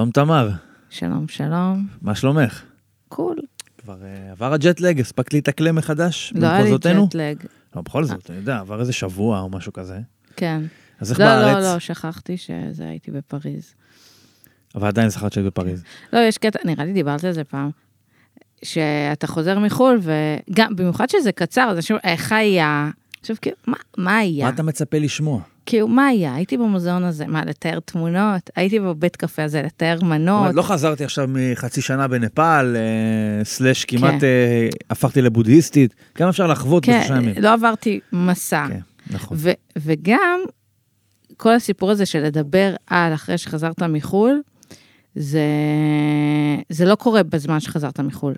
שלום תמר, שלום, שלום. מה שלומך? cool. כבר אה, עבר ה jet lag, הספקת להתאקלם מחדש לא היה לי? jet lag. לא, בכל זאת, אני יודע, עבר איזה שבוע או משהו כזה. כן. אז איך לא, בארץ? לא, לא, שכחתי שזה הייתי בפריז. אבל עדיין זכרת שהיית בפריז. לא, יש קטע, נראה לי דיברתי על זה פעם, שאתה חוזר מחו"ל, וגם, במיוחד שזה קצר, אז אנשים, איך היה? עכשיו, כאילו, מה, מה היה? מה אתה מצפה לשמוע? כאילו, מה היה? הייתי במוזיאון הזה, מה, לתאר תמונות? הייתי בבית קפה הזה, לתאר מנות? לא חזרתי עכשיו מחצי שנה בנפאל, אה, סלאש כמעט כן. אה, הפכתי לבודהיסטית, כמה אפשר לחוות כן, בשלושה ימים? לא עברתי מסע. כן, נכון. ו- וגם כל הסיפור הזה של לדבר על אחרי שחזרת מחו"ל, זה, זה לא קורה בזמן שחזרת מחו"ל.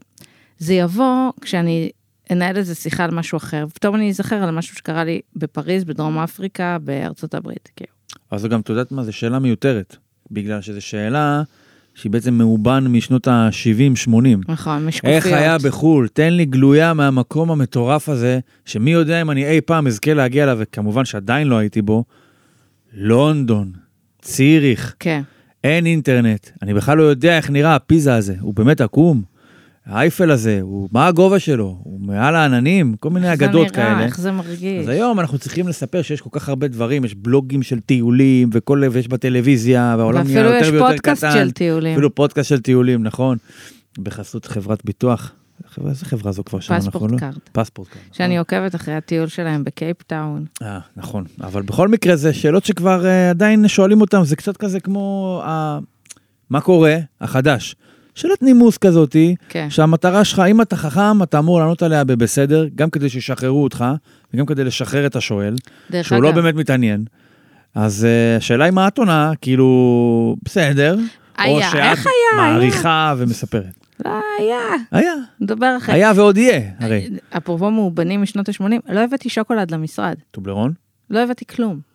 זה יבוא כשאני אנהל איזה שיחה על משהו אחר, ופתאום אני אזכר על משהו שקרה לי בפריז, בדרום אפריקה, בארצות הברית. כאילו. אז גם, את יודעת מה, זו שאלה מיותרת, בגלל שזו שאלה שהיא בעצם מאובן משנות ה-70-80. נכון, משקופיות. איך היה בחו"ל? תן לי גלויה מהמקום המטורף הזה, שמי יודע אם אני אי פעם אזכה להגיע אליו, וכמובן שעדיין לא הייתי בו. לונדון, ציריך, כן, אין אינטרנט, אני בכלל לא יודע איך נראה הפיזה הזה, הוא באמת עקום. האייפל הזה, הוא, מה הגובה שלו? הוא מעל העננים, כל מיני אגדות נראה, כאלה. איך זה מרגיש. אז היום אנחנו צריכים לספר שיש כל כך הרבה דברים, יש בלוגים של טיולים, וכל, ויש בטלוויזיה, והעולם נהיה ואפילו יותר יש ויותר פודקאסט קטן. של טיולים. אפילו פודקאסט של טיולים, נכון. בחסות חברת ביטוח. חברה, איזה חברה זו כבר שם, נכון? פספורט לא? קארד. פספורט קארד. שאני נכון. עוקבת אחרי הטיול שלהם בקייפטאון. אה, נכון. אבל בכל מקרה זה שאלות שכבר אה, עדיין שואלים אותם, זה קצת כזה כמו ה... מה קורה? החדש. שאלת נימוס כזאתי, כן. שהמטרה שלך, אם אתה חכם, אתה אמור לענות עליה בבסדר, גם כדי שישחררו אותך, וגם כדי לשחרר את השואל, שהוא אגב, לא באמת מתעניין. אז אה, השאלה היא מה את עונה, כאילו, בסדר, או היה, שאת איך היה? היה. מעריכה ומספרת. לא היה, היה, נדבר אחרי. היה ועוד יהיה, הרי. אפרופו מאובנים משנות ה-80, לא הבאתי שוקולד למשרד. טובלרון? לא הבאתי כלום.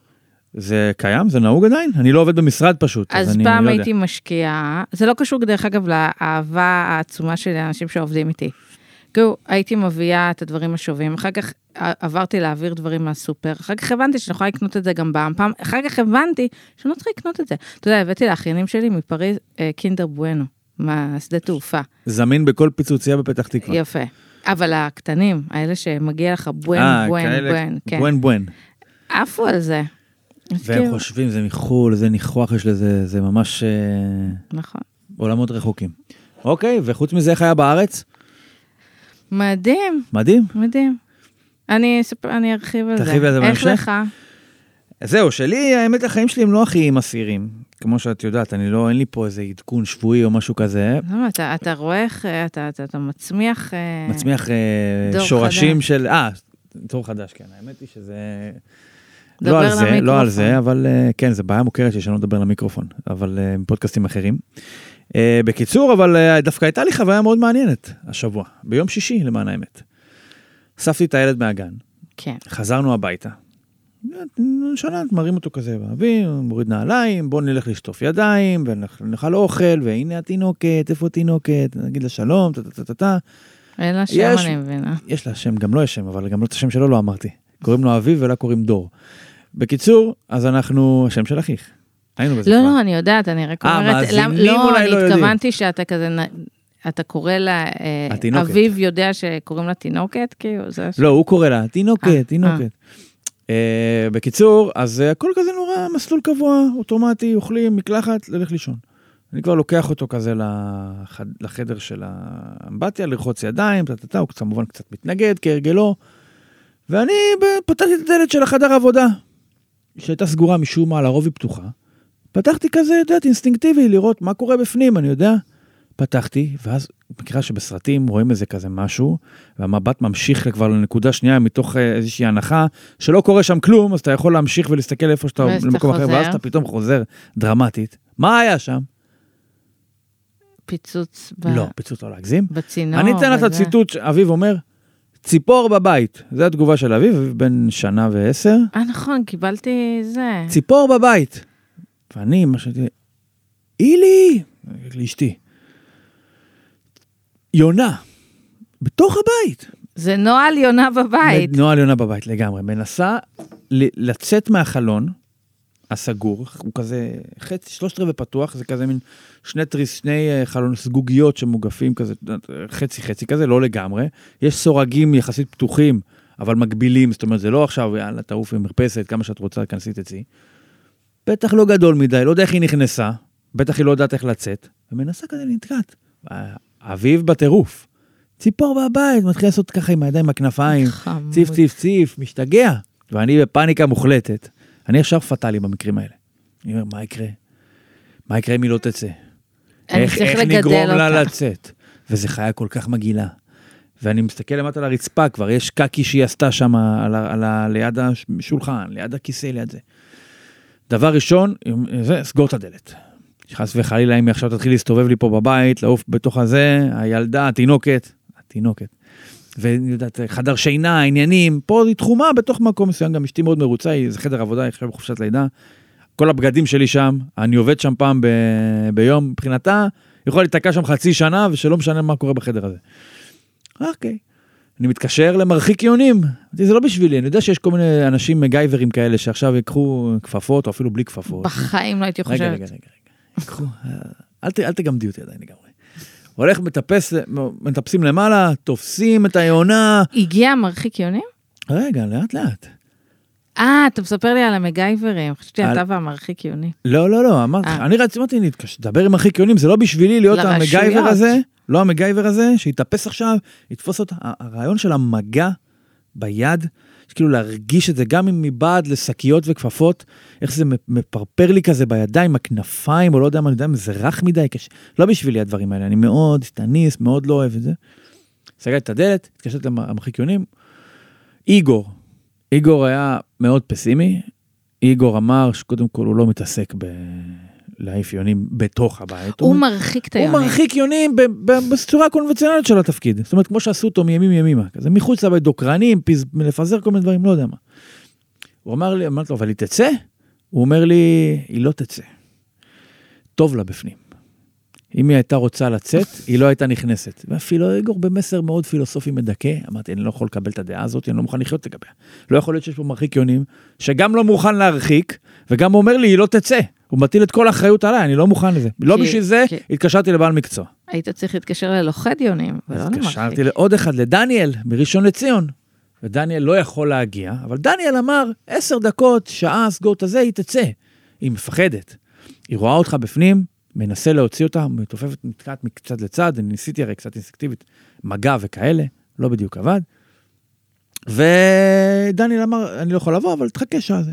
זה קיים? זה נהוג עדיין? אני לא עובד במשרד פשוט, אז אז אני פעם לא יודע. הייתי משקיעה, זה לא קשור דרך אגב לאהבה העצומה שלי לאנשים שעובדים איתי. כאילו, הייתי מביאה את הדברים השווים, אחר כך עברתי להעביר דברים מהסופר, אחר כך הבנתי שאני יכולה לקנות את זה גם פעם, פעם, אחר כך הבנתי שאני לא צריכה לקנות את זה. אתה יודע, הבאתי לאחיינים שלי מפריז אה, קינדר בואנו, מהשדה תעופה. זמין בכל פיצוצייה בפתח תקווה. יפה. אבל הקטנים, האלה שמגיע לך בואן, בואן, בואן. בואן בואן. עפו על זה. והם כאילו, חושבים, זה מחו"ל, זה ניחוח, יש לזה, זה ממש אה, נכון. עולמות רחוקים. אוקיי, וחוץ מזה, איך היה בארץ? מדהים, מדהים. מדהים. אני אני ארחיב על זה. תרחיבי על זה בהמשך? איך לך? זהו, שלי, האמת, החיים שלי הם לא הכי מסעירים. כמו שאת יודעת, אני לא, אין לי פה איזה עדכון שבועי או משהו כזה. למה, אתה, אתה רואה איך אה, אתה, אתה, אתה מצמיח... אה, מצמיח דור שורשים חדש. של... אה, דור חדש, כן. האמת היא שזה... דבר לא על זה, לא למיקרופון. על זה, אבל אה, כן, זה בעיה מוכרת שלי שאני לא מדבר למיקרופון, אבל אה, מפודקאסטים אחרים. אה, בקיצור, אבל אה, דווקא הייתה לי חוויה מאוד מעניינת השבוע, ביום שישי למען האמת. אספתי את הילד מהגן, כן. חזרנו הביתה. שלט, מרים אותו כזה באוויר, מוריד נעליים, בוא נלך לשטוף ידיים, ונאכל אוכל, והנה התינוקת, איפה התינוקת, נגיד לה שלום, טה טה טה טה טה. אין לה שם, יש- אני מבינה. יש לה שם, גם לו יש שם, אבל גם לא את השם שלו לא אמרתי. קוראים לו אביב ולה קוראים דור. בקיצור, אז אנחנו, השם של אחיך. היינו בזה לא, כבר. לא, אני יודעת, אני רק אה, אומרת... למ- לא, אני לא יודעים. התכוונתי שאתה כזה... אתה קורא לה... אה, התינוקת. אביב יודע שקוראים לה תינוקת, כאילו, זה... לא, הוא קורא לה, אה, תינוקת, תינוקת. אה, בקיצור, אז אה, הכל כזה נורא מסלול קבוע, אוטומטי, אוכלים, מקלחת, ללך לישון. אני כבר לוקח אותו כזה לחד, לחדר של האמבטיה, לרחוץ ידיים, טה-טה-טה, הוא כמובן קצת מתנגד, כהרגלו. ואני פתחתי את הדלת של החדר עבודה, שהייתה סגורה משום מה, לרוב היא פתוחה. פתחתי כזה, את יודעת, אינסטינקטיבי, לראות מה קורה בפנים, אני יודע. פתחתי, ואז מכירה שבסרטים רואים איזה כזה משהו, והמבט ממשיך כבר לנקודה שנייה מתוך אה, איזושהי הנחה שלא קורה שם כלום, אז אתה יכול להמשיך ולהסתכל איפה שאתה, למקום אחר. ואז אתה פתאום חוזר דרמטית. מה היה שם? פיצוץ ב... לא, פיצוץ לא להגזים. בצינור. אני אתן לך את. הציטוט שאביב אומר, ציפור בבית. זו התגובה של אביב, אביב בן שנה ועשר. אה, נכון, קיבלתי זה. ציפור בבית. ואני, מה שהייתי, אילי, לאשתי, יונה, בתוך הבית. זה נוהל יונה בבית. נועה יונה בבית לגמרי, מנסה לצאת מהחלון, הסגור, הוא כזה חצי, שלושת רבעי פתוח, זה כזה מין שני תריס, שני אה, חלון סגוגיות שמוגפים כזה, חצי חצי כזה, לא לגמרי. יש סורגים יחסית פתוחים, אבל מגבילים, זאת אומרת, זה לא עכשיו, יאללה, תעוף עם מרפסת, כמה שאת רוצה, כנסי תצאי. בטח לא גדול מדי, לא יודע איך היא נכנסה, בטח היא לא יודעת איך לצאת, ומנסה כזה נתקעת. אביב בטירוף. ציפור בבית, מתחיל לעשות ככה עם הידיים בכנפיים, ציף ציף ציף, משתגע. ואני בפאניקה מוחלטת. אני עכשיו פטאלי במקרים האלה. אני אומר, מה יקרה? מה יקרה אם היא לא תצא? איך, איך נגרום לה לצאת? וזו חיה כל כך מגעילה. ואני מסתכל למטה על הרצפה, כבר יש קקי שהיא עשתה שם על, על, על, ליד השולחן, ליד הכיסא, ליד זה. דבר ראשון, זה, סגור את הדלת. חס וחלילה, אם היא עכשיו תתחיל להסתובב לי פה בבית, לעוף בתוך הזה, הילדה, התינוקת, התינוקת. ואני יודעת, חדר שינה, עניינים, פה היא תחומה בתוך מקום מסוים, גם אשתי מאוד מרוצה, זה חדר עבודה, היא עכשיו בחופשת לידה. כל הבגדים שלי שם, אני עובד שם פעם ב... ביום, מבחינתה, יכול להיתקע שם חצי שנה, ושלא משנה מה קורה בחדר הזה. אוקיי. אני מתקשר למרחיק יונים, זה לא בשבילי, אני יודע שיש כל מיני אנשים מגייברים כאלה שעכשיו ייקחו כפפות, או אפילו בלי כפפות. בחיים לא הייתי חושבת. רגע, רגע, רגע, רגע. קחו, אל, אל תגמדי אותי עדיין לגמרי. הולך מטפס, מטפסים למעלה, תופסים את היונה. הגיע מרחיק יונים? רגע, לאט לאט. אה, אתה מספר לי על המגייברים, חשבתי על... אתה והמרחיק יונים. לא, לא, לא, אמרתי, אה. אני רציתי, אמרתי, לדבר עם מרחיק יונים, זה לא בשבילי להיות המגייבר הזה, לא המגייבר הזה, שיתאפס עכשיו, יתפוס אותה. הרעיון של המגע ביד, כאילו להרגיש את זה גם אם מבעד לשקיות וכפפות, איך זה מפרפר לי כזה בידיים, הכנפיים, או לא יודע מה, אני יודע אם זה רך מדי, קשה. לא בשבילי הדברים האלה, אני מאוד איסטניס, מאוד לא אוהב את זה. סגרתי את הדלת, התקשרתי למרחיק יונים. איגור, איגור היה מאוד פסימי, איגור אמר שקודם כל הוא לא מתעסק ב... להעיף יונים בתוך הבית. הוא, הוא מרחיק את היונים. הוא מרחיק יונים בצורה הקונבנציונלית של התפקיד. זאת אומרת, כמו שעשו אותו מימים ימימה, כזה מחוץ לבית דוקרנים, פיז, לפזר כל מיני דברים, לא יודע מה. הוא אמר לי, אמרתי לו, אבל היא תצא? הוא אומר לי, היא לא תצא. טוב לה בפנים. אם היא הייתה רוצה לצאת, היא לא הייתה נכנסת. ואפילו איגור במסר מאוד פילוסופי מדכא, אמרתי, אני לא יכול לקבל את הדעה הזאת, אני לא מוכן לחיות לגביה. לא יכול להיות שיש פה מרחיק יונים, שגם לא מוכן להרחיק, וגם אומר לי, היא לא תצא. הוא מטיל את כל האחריות עליי, אני לא מוכן לזה. לא בשביל זה, התקשרתי לבעל מקצוע. היית צריך להתקשר ללוכד יונים, ולא למרחיק. התקשרתי לעוד אחד, לדניאל, בראשון לציון. ודניאל לא יכול להגיע, אבל דניאל אמר, עשר דקות, שעה, סגור את הזה, היא תצא. היא מפחדת. היא רואה אותך בפנים, מנסה להוציא אותה, מתופפת, נתקעת מקצת לצד, אני ניסיתי הרי קצת אינסטקטיבית, מגע וכאלה, לא בדיוק עבד. ודניאל אמר, אני לא יכול לבוא, אבל תחכה שעה זה.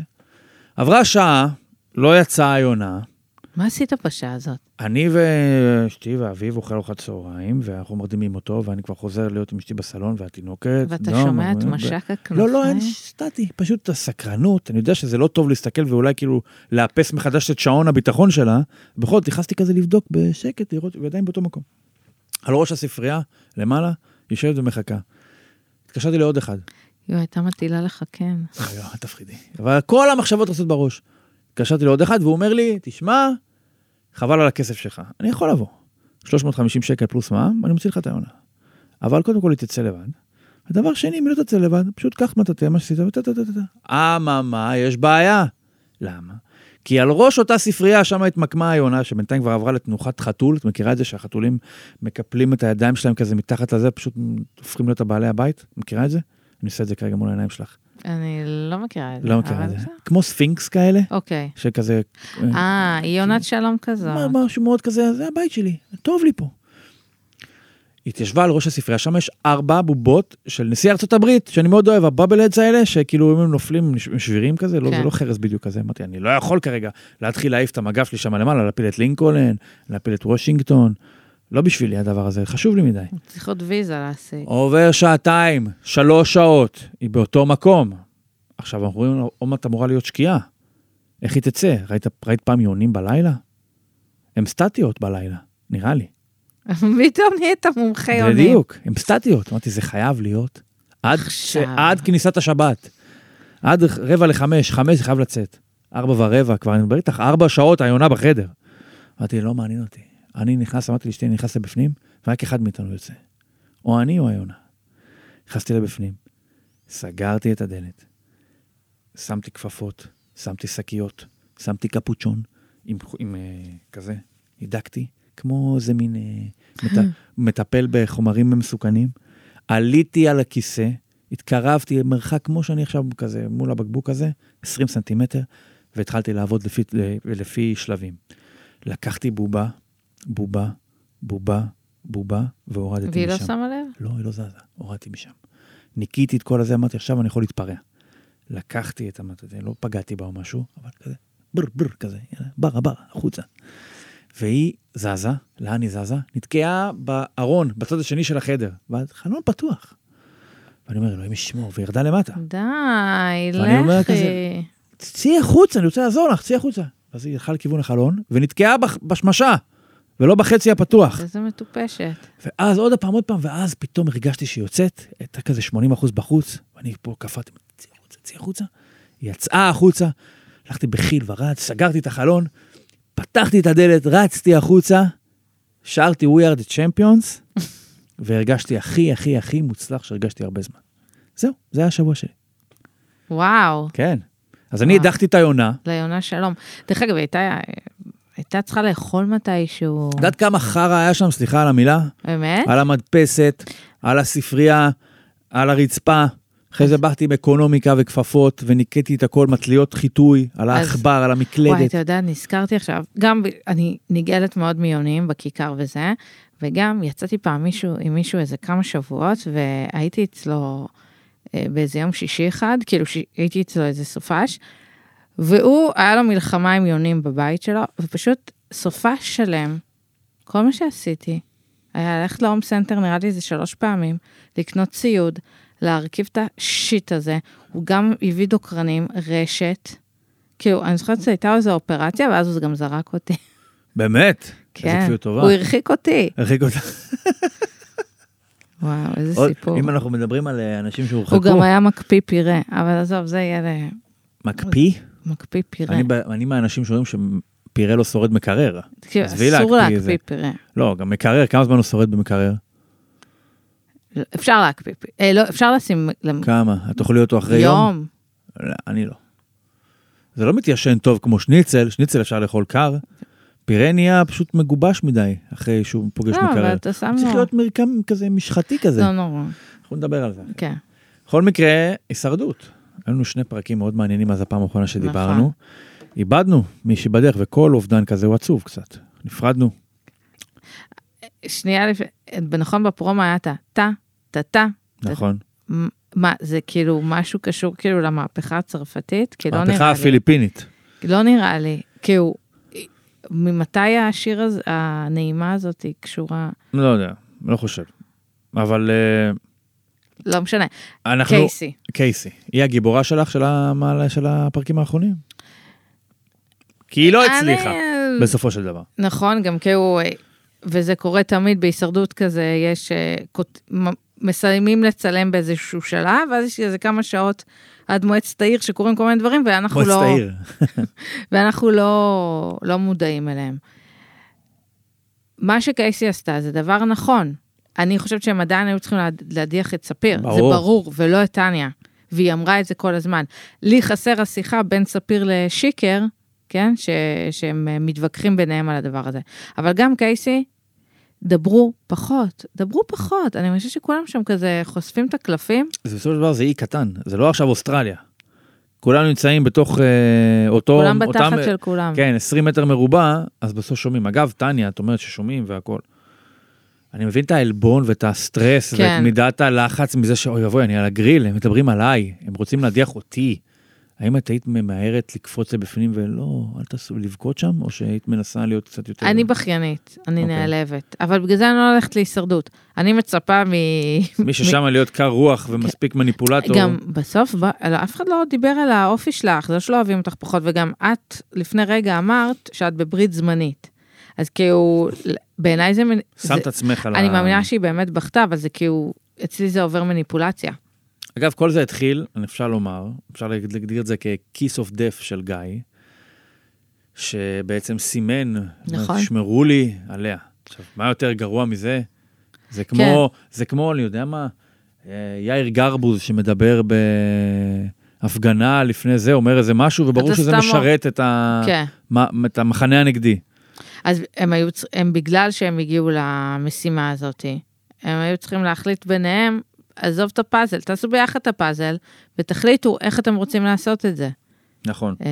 עברה שעה, לא יצאה היונה. מה עשית בשעה הזאת? אני ואשתי ואביו אוכל ארוחת צהריים, ואנחנו מרדימים אותו, ואני כבר חוזר להיות עם אשתי בסלון, והתינוקת. ואתה לא, שומע את משק הכנפיים? לא, לא, אין סטטי, פשוט הסקרנות, אני יודע שזה לא טוב להסתכל ואולי כאילו לאפס מחדש את שעון הביטחון שלה, בכל זאת נכנסתי כזה לבדוק בשקט, לראות, ועדיין באותו מקום. על ראש הספרייה, למעלה, יושבת ומחכה. התקשרתי לעוד אחד. יואו, הייתה מטילה לך כן. לא, אל תפחידי. אבל כל המחשבות רצות בראש. התקשרתי לעוד אחד, והוא אומר לי, תשמע, חבל על הכסף שלך. אני יכול לבוא. 350 שקל פלוס מע"מ, אני מוציא לך את העונה. אבל קודם כל היא תצא לבד. הדבר שני, אם לא תצא לבד, פשוט קח מטאטא, מה שעשית, וטטטטטט. אממה, יש בעיה. למה? כי על ראש אותה ספרייה, שם התמקמה היונה, שבינתיים כבר עברה לתנוחת חתול, את מכירה את זה שהחתולים מקפלים את הידיים שלהם כזה מתחת לזה, פשוט הופכים להיות הבעלי הבית? מכירה את זה? אני עושה את זה כרגע מול העיניים שלך. אני לא מכירה את זה. לא מכירה את זה. כמו ספינקס כאלה. אוקיי. שכזה... אה, היא יונת שלום כזאת. משהו מאוד כזה, זה הבית שלי, טוב לי פה. התיישבה על ראש הספרייה, שם יש ארבע בובות של נשיא ארצות הברית, שאני מאוד אוהב, ה bobbleheads האלה, שכאילו אם הם נופלים, הם שבירים כזה, לא, זה לא חרס בדיוק כזה. אמרתי, אני לא יכול כרגע להתחיל להעיף את המגף שלי שם למעלה, להפיל את לינקולן, להפיל את וושינגטון. לא בשבילי הדבר הזה, חשוב לי מדי. צריך עוד ויזה להשיג. עובר שעתיים, שלוש שעות, היא באותו מקום. עכשיו אנחנו רואים, עוד מעט אמורה להיות שקיעה. איך היא תצא? ראית, ראית פעם יונים בלילה? הן סטטיות בלילה, נראה לי. פתאום נהיית מומחה יונים. בדיוק, הן סטטיות. אמרתי, זה חייב להיות עד, ש... עד כניסת השבת. עד רבע לחמש, חמש זה חייב לצאת. ארבע ורבע, כבר אני מדבר איתך, ארבע שעות היונה בחדר. אמרתי, לא מעניין אותי. אני נכנס, אמרתי לאשתי, אני נכנס לבפנים, ורק אחד מאיתנו יוצא. או אני או היונה. נכנסתי לבפנים, סגרתי את הדלת, שמתי כפפות, שמתי שקיות, שמתי קפוצ'ון עם, עם uh, כזה, הידקתי, כמו איזה מין uh, מט, מטפל בחומרים מסוכנים. עליתי על הכיסא, התקרבתי מרחק כמו שאני עכשיו כזה, מול הבקבוק הזה, 20 סנטימטר, והתחלתי לעבוד לפי, לפי שלבים. לקחתי בובה, בובה, בובה, בובה, והורדתי והיא משם. לא שמה לב? לא, היא לא זזה, הורדתי משם. ניקיתי את כל הזה, אמרתי, עכשיו אני יכול להתפרע. לקחתי את המטה, לא פגעתי בה או משהו, אבל כזה, בר בר כזה, ברה ברה, החוצה. והיא זזה, לאן היא זזה? נתקעה בארון, בצד השני של החדר, והחלון פתוח. ואני אומר, אלוהים ישמור, וירדה למטה. די, ואני אומר לכי. כזה- צאי החוצה, אני רוצה לעזור לך, צאי החוצה. אז היא הלכה לכיוון החלון, ונתקעה בשמשה, ולא בחצי הפתוח. איזה מטופשת. ואז עוד פעם, עוד פעם, ואז פתאום הרגשתי שהיא יוצאת, הייתה כזה 80 אחוז בחוץ, ואני פה קפאתי, צאי החוצה, צאי החוצה. היא יצאה החוצה, הלכתי בחיל ורץ, סגרתי את החלון, פתחתי את הדלת, רצתי החוצה, שרתי We are the champions, והרגשתי הכי, הכי, הכי מוצלח שהרגשתי הרבה זמן. זהו, זה היה השבוע שלי. וואו, כן. אז אני וואו. הדחתי את היונה, ליונה שלום. דרך אגב, הייתה, הייתה צריכה לאכול מתישהו. את יודעת כמה חרא היה שם, סליחה על המילה? באמת? על המדפסת, על הספרייה, על הרצפה. אחרי זה באתי עם אקונומיקה וכפפות, וניקיתי את הכל, מטליות חיטוי, על העכבר, על וואי, המקלדת. אתה יודע, נזכרתי עכשיו, גם אני נגאלת מאוד מיונים בכיכר וזה, וגם יצאתי פעם מישהו, עם מישהו איזה כמה שבועות, והייתי אצלו אה, באיזה יום שישי אחד, כאילו ש- הייתי אצלו איזה סופש, והוא, היה לו מלחמה עם יונים בבית שלו, ופשוט סופש שלם, כל מה שעשיתי, היה ללכת להום סנטר, נראה לי איזה שלוש פעמים, לקנות ציוד, להרכיב את ה shit הזה, הוא גם הביא דוקרנים, רשת, כאילו, אני זוכרת שהייתה איזו אופרציה, ואז הוא גם זרק אותי. באמת? איזה כן, כפיות טובה. הוא הרחיק אותי. הרחיק אותה. וואו, איזה עוד- סיפור. אם אנחנו מדברים על אה, אנשים שהורחקו, הוא גם היה מקפיא פירה, אבל עזוב, זה יהיה מקפיא? למקפיא פירה. אני אני מהאנשים שאומרים שפירה לא שורד מקרר. כאילו, עזבי אסור להקפיא זה. פירה. לא, גם מקרר, כמה זמן הוא שורד במקרר? אפשר להקפיא. אה, לא, אפשר לשים... כמה? את תאכלי אותו אחרי יום? יום. לא, אני לא. זה לא מתיישן טוב כמו שניצל, שניצל אפשר לאכול קר. פירה נהיה פשוט מגובש מדי אחרי שהוא פוגש לא, אבל מקרר. אתה שם צריך. להיות מרקם כזה משחתי כזה. לא נורא. אנחנו נדבר על זה. כן. בכל מקרה, הישרדות. היו לנו שני פרקים מאוד מעניינים מאז הפעם האחרונה שדיברנו. נכון. איבדנו מישהי בדרך, וכל אובדן כזה הוא עצוב קצת. נפרדנו. שנייה נכון בפרומו היה את הטה, טה-טה. נכון. מ- מה, זה כאילו משהו קשור כאילו למהפכה הצרפתית? כי לא נראה לי. המהפכה הפיליפינית. לא נראה לי. כאילו, ממתי השיר הזה, הנעימה הזאת קשורה? לא יודע, לא חושב. אבל אה, לא משנה. אנחנו... קייסי. קייסי. היא הגיבורה שלך של, המעלה, של הפרקים האחרונים? כי היא לא הצליחה, אני- בסופו של דבר. נכון, גם כאילו, אה, וזה קורה תמיד בהישרדות כזה, יש, אה, מסיימים לצלם באיזשהו שלב, ואז יש איזה כמה שעות עד מועצת העיר שקורים כל מיני דברים, ואנחנו מועצת לא, העיר. ואנחנו לא, לא מודעים אליהם. מה שקייסי עשתה זה דבר נכון. אני חושבת שהם עדיין היו צריכים להד- להדיח את ספיר, ברור. זה ברור, ולא את טניה. והיא אמרה את זה כל הזמן. לי חסר השיחה בין ספיר לשיקר, כן? ש... שהם מתווכחים ביניהם על הדבר הזה. אבל גם קייסי, דברו פחות, דברו פחות. אני חושבת שכולם שם כזה חושפים את הקלפים. זה בסופו של דבר זה אי קטן, זה לא עכשיו אוסטרליה. כולנו נמצאים בתוך אה, אותו... כולם בתחת אותם, של כולם. כן, 20 מטר מרובע, אז בסוף שומעים. אגב, טניה, את אומרת ששומעים והכל. אני מבין את העלבון ואת הסטרס כן. ואת מידת הלחץ מזה שאוי אבוי, אני על הגריל, הם מדברים עליי, הם רוצים להדיח אותי. האם את היית ממהרת לקפוץ לבפנים ולא, אל תעשו, לבכות שם, או שהיית מנסה להיות קצת יותר... אני בכיינית, אני אוקיי. נעלבת, אבל בגלל זה אני לא הולכת להישרדות. אני מצפה מ... מי ששם להיות קר רוח ומספיק מניפולטור. גם בסוף, בא- לא, אף אחד לא דיבר על האופי שלך, זה לא שלא אוהבים אותך פחות, וגם את לפני רגע אמרת שאת בברית זמנית. אז כאילו, בעיניי זה... שם את עצמך על ה... אני מאמינה שהיא באמת בכתה, אבל זה כאילו, אצלי זה עובר מניפולציה. אגב, כל זה התחיל, אני אפשר לומר, אפשר להגדיר את זה כ-kiss of death של גיא, שבעצם סימן, נכון. שמרו לי עליה. עכשיו, מה יותר גרוע מזה? זה כמו, כן. זה כמו, אני יודע מה, אה, יאיר גרבוז שמדבר ב... הפגנה לפני זה, אומר איזה משהו, וברור שזה משרת את, ה... כן. מה, את המחנה הנגדי. אז הם היו, הם בגלל שהם הגיעו למשימה הזאת, הם היו צריכים להחליט ביניהם, עזוב את הפאזל, תעשו ביחד את הפאזל, ותחליטו איך אתם רוצים לעשות את זה. נכון. אה,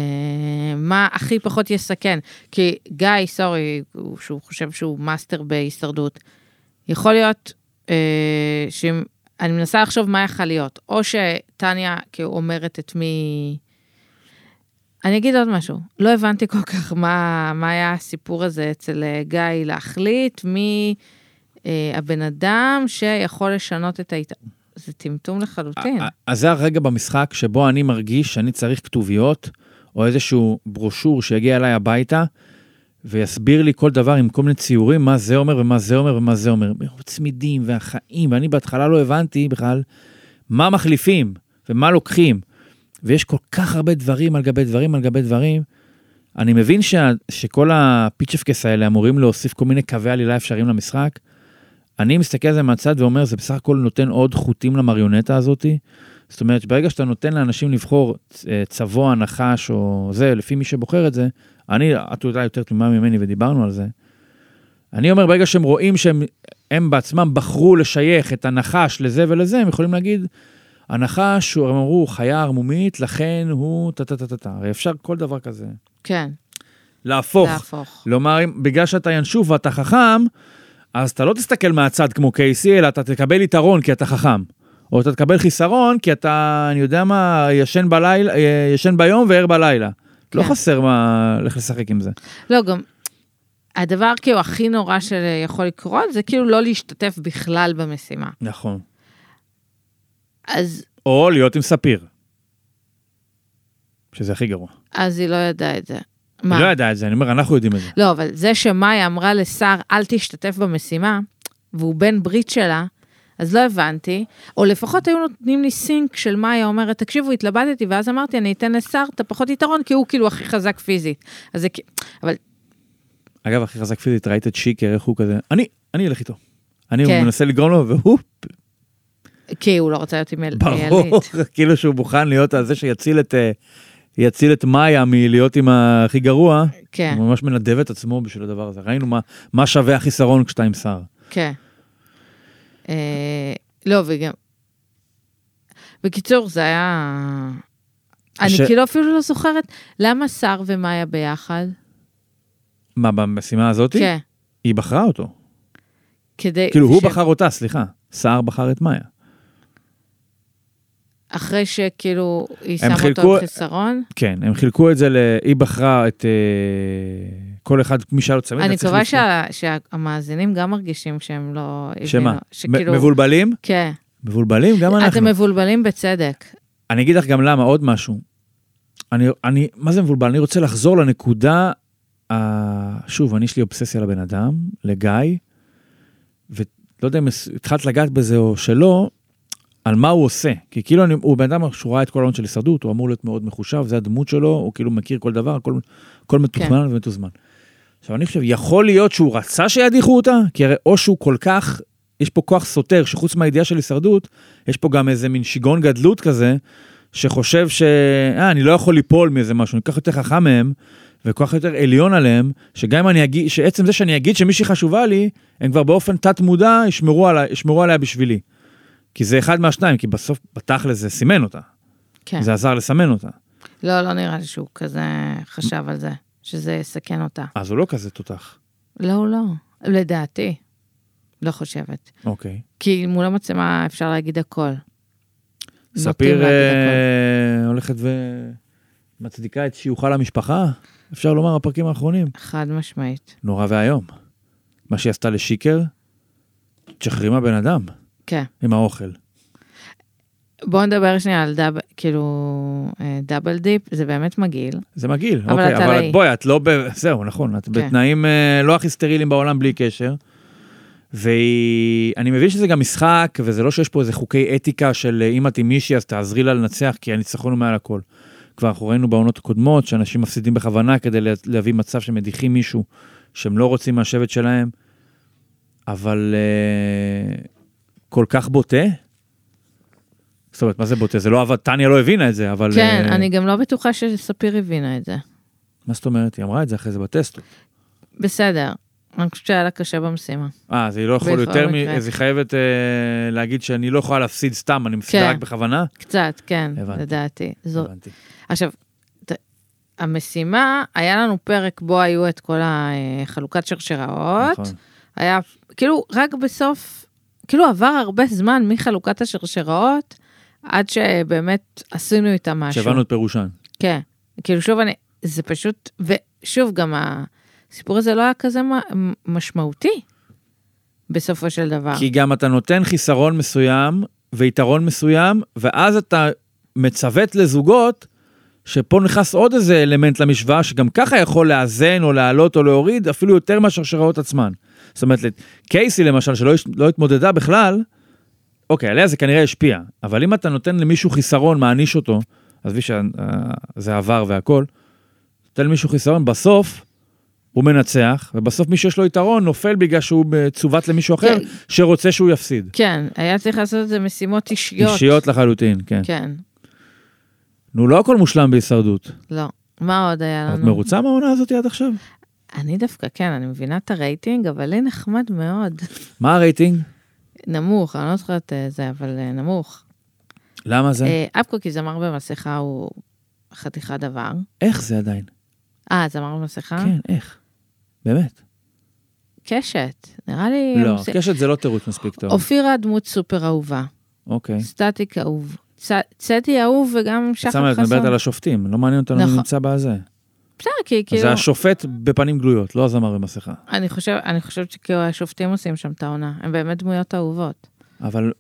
מה הכי פחות יסכן. כי גיא, sorry, הוא- שהוא חושב שהוא מאסטר בהישרדות, יכול להיות אה, שאם, אני מנסה לחשוב מה יכול להיות, או שטניה כאילו אומרת את מי... אני אגיד עוד משהו, לא הבנתי כל כך מה, מה היה הסיפור הזה אצל אה, גיא להחליט מי אה, הבן אדם שיכול לשנות את ההת... זה טמטום לחלוטין. אז זה הרגע במשחק שבו אני מרגיש שאני צריך כתוביות, או איזשהו ברושור שיגיע אליי הביתה, ויסביר לי כל דבר עם כל מיני ציורים, מה זה אומר ומה זה אומר ומה זה אומר. צמידים והחיים, ואני בהתחלה לא הבנתי בכלל מה מחליפים ומה לוקחים. ויש כל כך הרבה דברים על גבי דברים על גבי דברים. אני מבין שה, שכל הפיצ'פקס האלה אמורים להוסיף כל מיני קווי עלילה אפשריים למשחק. אני מסתכל על זה מהצד ואומר, זה בסך הכל נותן עוד חוטים למריונטה הזאתי. זאת אומרת, שברגע שאתה נותן לאנשים לבחור אה, צבוע, נחש או זה, לפי מי שבוחר את זה, אני, את יודעת יותר תמימה ממני ודיברנו על זה. אני אומר, ברגע שהם רואים שהם הם בעצמם בחרו לשייך את הנחש לזה ולזה, הם יכולים להגיד, הנחש, הם אמרו, חיה ערמומית, לכן הוא טה-טה-טה-טה. הרי אפשר כל דבר כזה. כן, להפוך. להפוך. כלומר, אם- בגלל שאתה ינשוף ואתה חכם, אז אתה לא תסתכל מהצד כמו קייסי, אלא אתה תקבל יתרון כי אתה חכם. או אתה תקבל חיסרון כי אתה, אני יודע מה, ישן בלילה, אה, ישן ביום וער בלילה. לא כן. חסר מה, לך לשחק עם זה. לא, גם הדבר כאילו הכי נורא שיכול לקרות זה כאילו לא להשתתף בכלל במשימה. נכון. אז, או להיות עם ספיר. שזה הכי גרוע. אז היא לא ידעה את זה. מה? לא יודע את זה, אני אומר, אנחנו יודעים את זה. לא, אבל זה שמאיה אמרה לשר, אל תשתתף במשימה, והוא בן ברית שלה, אז לא הבנתי, או לפחות היו נותנים לי סינק של מאיה אומרת, תקשיבו, התלבטתי, ואז אמרתי, אני אתן לשר את הפחות יתרון, כי הוא כאילו הכי חזק פיזית. אז זה כאילו, אבל אגב, הכי חזק פיזית, ראית את שיקר, איך הוא כזה, אני, אני אלך איתו. אני כן. מנסה לגרום לו, והוא, כי הוא לא רוצה להיות עם אל- ברור. כאילו שהוא מוכן להיות על זה שיציל את, אה, יציל את מאיה מלהיות עם הכי גרוע. כן, הוא ממש מנדב את עצמו בשביל הדבר הזה. ראינו מה, מה שווה החיסרון כשאתה עם שר. כן. אה, לא, וגם... בקיצור, זה היה... אני ש- כאילו אפילו לא זוכרת למה שר ומאיה ביחד. מה, במשימה הזאת? כן. היא בחרה אותו. כדי... כאילו, הוא ש- בחר אותה, סליחה. סער בחר את מאיה. אחרי שכאילו היא שמה חילקו- אותו על חיסרון. כן, הם חילקו את זה ל... היא בחרה את... אה, כל אחד, מי שהיה לו צמיד, אני מקווה. שה- שהמאזינים גם מרגישים שהם לא... שמה? שכאילו... מבולבלים? כן. מבולבלים? גם אנחנו. אתם מבולבלים בצדק. אני אגיד לך גם למה, עוד משהו. אני, אני, מה זה מבולבל? אני רוצה לחזור לנקודה, ה... שוב, אני יש לי אובססיה לבן אדם, לגיא, ולא יודע אם התחלת לגעת בזה או שלא, על מה הוא עושה. כי כאילו אני, הוא בן אדם שהוא ראה את כל העולם של הישרדות, הוא אמור להיות מאוד מחושב, זה הדמות שלו, הוא כאילו מכיר כל דבר, הכל, הכל מתוכנן כן. ומתוזמן. עכשיו, אני חושב, יכול להיות שהוא רצה שידיחו אותה? כי הרי או שהוא כל כך, יש פה כוח סותר, שחוץ מהידיעה של הישרדות, יש פה גם איזה מין שיגעון גדלות כזה, שחושב ש... אה, אני לא יכול ליפול מאיזה משהו, אני כל כך יותר חכם מהם, וכל כך יותר עליון עליהם, שגם אם אני אגיד, שעצם זה שאני אגיד שמישהי חשובה לי, הם כבר באופן תת-מודע ישמרו עליה, ישמרו עליה בשבילי. כי זה אחד מהשניים, כי בסוף, בתכל'ס זה סימן אותה. כן. זה עזר לסמן אותה. לא, לא נראה לי שהוא כזה חשב על זה, שזה יסכן אותה. אז הוא לא כזה תותח. לא, לא. לדעתי. לא חושבת. אוקיי. כי מול המצלמה אפשר להגיד הכל. ספיר להגיד הכל. אה, הולכת ומצדיקה את שיוכה למשפחה, אפשר לומר, הפרקים האחרונים. חד משמעית. נורא ואיום. מה שהיא עשתה לשיקר, תשחררי מהבן אדם כן. עם האוכל. בואו נדבר שנייה על דאב, כאילו, אה, double dip, זה באמת מגעיל. זה מגעיל, אבל אוקיי, אבל בואי, את לא ב... זהו, נכון, את כן. בתנאים אה, לא הכי סטריליים בעולם בלי קשר. ואני מבין שזה גם משחק, וזה לא שיש פה איזה חוקי אתיקה של אה, אם את עם מישהי אז תעזרי לה לנצח, כי הניצחון הוא מעל הכל. כבר אנחנו ראינו בעונות הקודמות שאנשים מפסידים בכוונה כדי לה- להביא מצב שמדיחים מישהו שהם לא רוצים מהשבט שלהם, אבל אה, כל כך בוטה, זאת אומרת, מה זה בוטה? זה לא עבד, טניה לא הבינה את זה, אבל... כן, אה, אני גם לא בטוחה שספיר הבינה את זה. מה זאת אומרת? היא אמרה את זה אחרי זה בטסט. בסדר, אני חושבת שהיה לה קשה במשימה. אה, אז היא לא יכולה יותר, מ... אז היא חייבת אה, להגיד שאני לא יכולה להפסיד סתם, אני מפסידה כן. רק בכוונה? קצת, כן, הבנתי. לדעתי. זו... הבנתי. עכשיו, ת- המשימה, היה לנו פרק בו היו את כל החלוקת שרשראות. נכון. היה, כאילו, רק בסוף, כאילו עבר הרבה זמן מחלוקת השרשראות, עד שבאמת עשינו איתה משהו. שהבנו את פירושן. כן. כאילו, שוב, אני, זה פשוט, ושוב, גם הסיפור הזה לא היה כזה משמעותי, בסופו של דבר. כי גם אתה נותן חיסרון מסוים ויתרון מסוים, ואז אתה מצוות לזוגות, שפה נכנס עוד איזה אלמנט למשוואה, שגם ככה יכול לאזן או להעלות או להוריד, אפילו יותר מהשרשראות עצמן. זאת אומרת, קייסי למשל, שלא לא התמודדה בכלל, אוקיי, עליה זה כנראה השפיע, אבל אם אתה נותן למישהו חיסרון, מעניש אותו, עזבי שזה עבר והכל, נותן למישהו חיסרון, בסוף הוא מנצח, ובסוף מי שיש לו יתרון נופל בגלל שהוא צוות למישהו אחר, כן. שרוצה שהוא יפסיד. כן, היה צריך לעשות את זה משימות אישיות. אישיות לחלוטין, כן. כן, נו, לא הכל מושלם בהישרדות. לא. מה עוד היה את לנו? מרוצה מהעונה הזאת עד עכשיו? אני דווקא, כן, אני מבינה את הרייטינג, אבל לי נחמד מאוד. מה הרייטינג? נמוך, אני לא זוכרת אה, זה, אבל אה, נמוך. למה זה? אה, אבקו כי זמר במסכה הוא חתיכת דבר. איך זה עדיין? אה, זמר במסכה? כן, איך? באמת. קשת, נראה לי... לא, קשת זה לא תירוץ מספיק טוב. אופירה דמות סופר אהובה, אוקיי. סטטיק אהוב, צ- צדי אהוב וגם את שחר מדברת על חסון. השופטים, לא מעניין אותנו מי נכון. נמצא בזה. בסדר, כי כאילו, זה השופט בפנים גלויות, לא הזמר במסכה. אני חושב- חושבת שכאילו השופטים עושים שם את העונה, הם באמת דמויות אהובות. אבל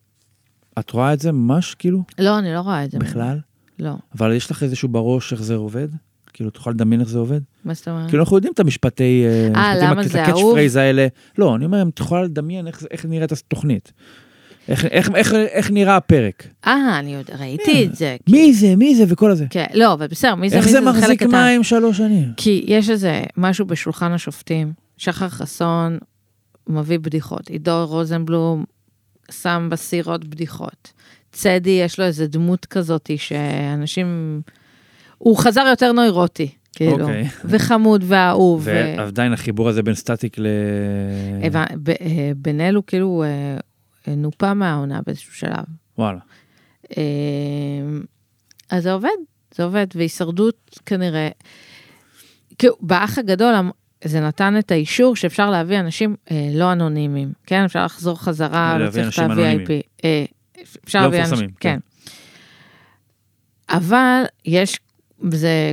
את רואה את זה ממש כאילו, לא, אני לא רואה את זה. בכלל? לא, אבל יש לך איזשהו בראש איך זה עובד? כאילו, תוכל לדמיין איך זה עובד? מה זאת אומרת? כאילו, אנחנו יודעים את המשפטי... אה, למה המשפטים, זה את ה catch אהוב? phrase האלה. לא, אני אומר, אם את יכולה לדמיין איך איך נראית התוכנית. איך- איך- איך- איך נראה הפרק. אה, אני יודע, ראיתי את זה. מי זה, מי זה וכל הזה. כן, לא, אבל בסדר, מי זה איך מי זה זה זה חלק מחזיק קטן. מים שלוש שנים? כי יש איזה משהו בשולחן השופטים, שחר חסון מביא בדיחות, עידו רוזנבלום שם בסירות בדיחות. צדי, יש לו איזה דמות כזאת שאנשים... הוא חזר יותר נוירוטי, כאילו. אוקיי. וחמוד ואהוב. ועדיין החיבור הזה בין סטטיק ל... אה, בן אל הוא כאילו אה, אה, נופה מהעונה באיזשהו שלב. וואלה. אה, אז זה עובד, זה עובד, והישרדות כנראה, כאילו, באח הגדול זה נתן את האישור שאפשר להביא אנשים אה, לא אנונימיים, כן? אפשר לחזור חזרה, לא להביא. אנונימיים. אה, אפשר לא להביא אנשים, כן. כן. אבל יש, זה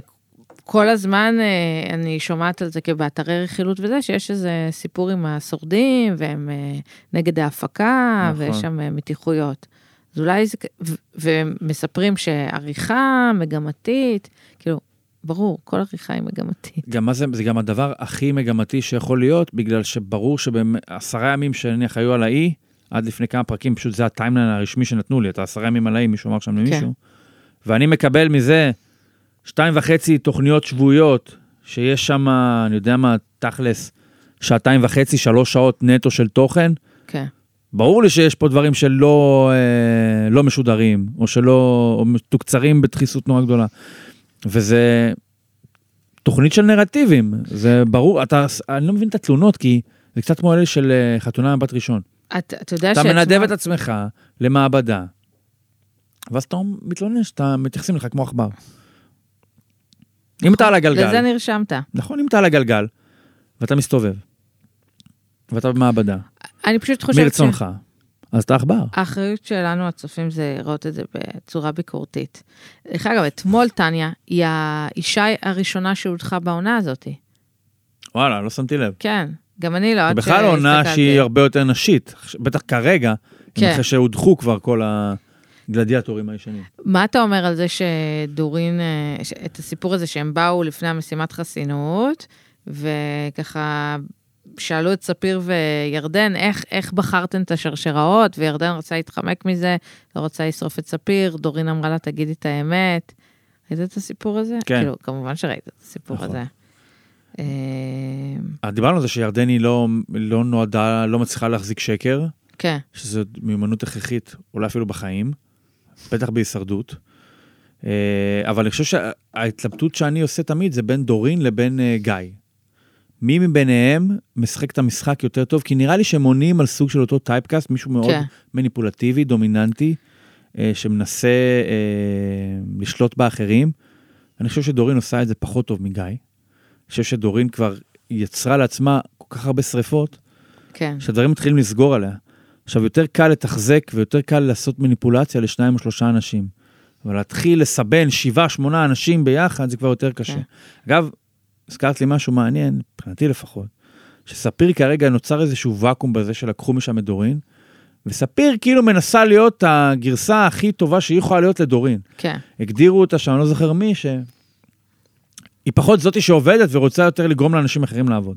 כל הזמן אה, אני שומעת על זה כבאתרי רכילות וזה, שיש איזה סיפור עם השורדים, והם אה, נגד ההפקה, נכון. ויש שם אה, מתיחויות. אז אולי זה, ומספרים שעריכה מגמתית, כאילו, ברור, כל עריכה היא מגמתית. גם מה זה, זה גם הדבר הכי מגמתי שיכול להיות, בגלל שברור שבעשרה ימים שנניח היו על האי, עד לפני כמה פרקים, פשוט זה הטיימליין הרשמי שנתנו לי, את העשרה ימים על האי, מישהו אמר שם למישהו. ואני מקבל מזה שתיים וחצי תוכניות שבועיות, שיש שם, אני יודע מה, תכלס, שעתיים וחצי, שלוש שעות נטו של תוכן. כן. ברור לי שיש פה דברים שלא אה, לא משודרים, או שלא, או מתוקצרים בדחיסות נורא גדולה. וזה תוכנית של נרטיבים, זה ברור, אתה, אני לא מבין את התלונות, כי זה קצת כמו אלה של אה, חתונה מבת ראשון. אתה, אתה יודע אתה שאתמול- מנדב את עצמך למעבדה, ואז אתה מתלונן שאתה מתייחסים לך כמו עכבר. אם אתה על הגלגל, לזה נרשמת. נכון, אם אתה על הגלגל, ואתה מסתובב, ואתה במעבדה, אני פשוט חושבת מרצונך, אז אתה עכבר. האחריות שלנו, הצופים, זה לראות את זה בצורה ביקורתית. דרך אגב, אתמול טניה היא האישה הראשונה שהודחה בעונה הזאת. וואלה, לא שמתי לב. כן, גם אני לא, זה בכלל עונה. שהיא הרבה יותר נשית, בטח כרגע, כן. אחרי שהודחו כבר כל הגלדיאטורים הישנים. מה אתה אומר על זה שדורין, אה, את הסיפור הזה שהם באו לפני המשימת חסינות, וככה שאלו את ספיר וירדן, איך, איך בחרתם את השרשראות, וירדן רצה להתחמק מזה, לא רצה לשרוף את ספיר, דורין אמרה לה, תגידי את האמת. ראית את הסיפור הזה? כן. כאילו, כמובן שראית את הסיפור נכון. הזה. אה, דיברנו על זה שירדני לא, לא נועדה, לא מצליחה להחזיק שקר, כן, שזו מיומנות הכרחית, אולי אפילו בחיים. בטח בהישרדות. אה, אבל אני חושב שההתלבטות שאני עושה תמיד זה בין דורין לבין אה, גיא. מי מביניהם משחק את המשחק יותר טוב? כי נראה לי שהם עונים על סוג של אותו טייפקאסט, מישהו מאוד כן. מניפולטיבי, דומיננטי, אה, שמנסה אה, לשלוט באחרים. אני חושב שדורין עושה את זה פחות טוב מגיא. אני חושב שדורין כבר יצרה לעצמה כל כך הרבה שריפות, כן. שהדברים מתחילים לסגור עליה. עכשיו, יותר קל לתחזק ויותר קל לעשות מניפולציה לשניים או שלושה אנשים. אבל להתחיל לסבן שבעה, שמונה אנשים ביחד, זה כבר יותר קשה. כן. אגב, הזכרת לי משהו מעניין, מבחינתי לפחות, שספיר כרגע נוצר איזשהו ואקום בזה שלקחו משם את דורין, וספיר כאילו מנסה להיות הגרסה הכי טובה שהיא יכולה להיות לדורין. כן. הגדירו אותה שם, אני לא זוכר מי, שהיא פחות זאתי שעובדת ורוצה יותר לגרום לאנשים אחרים לעבוד.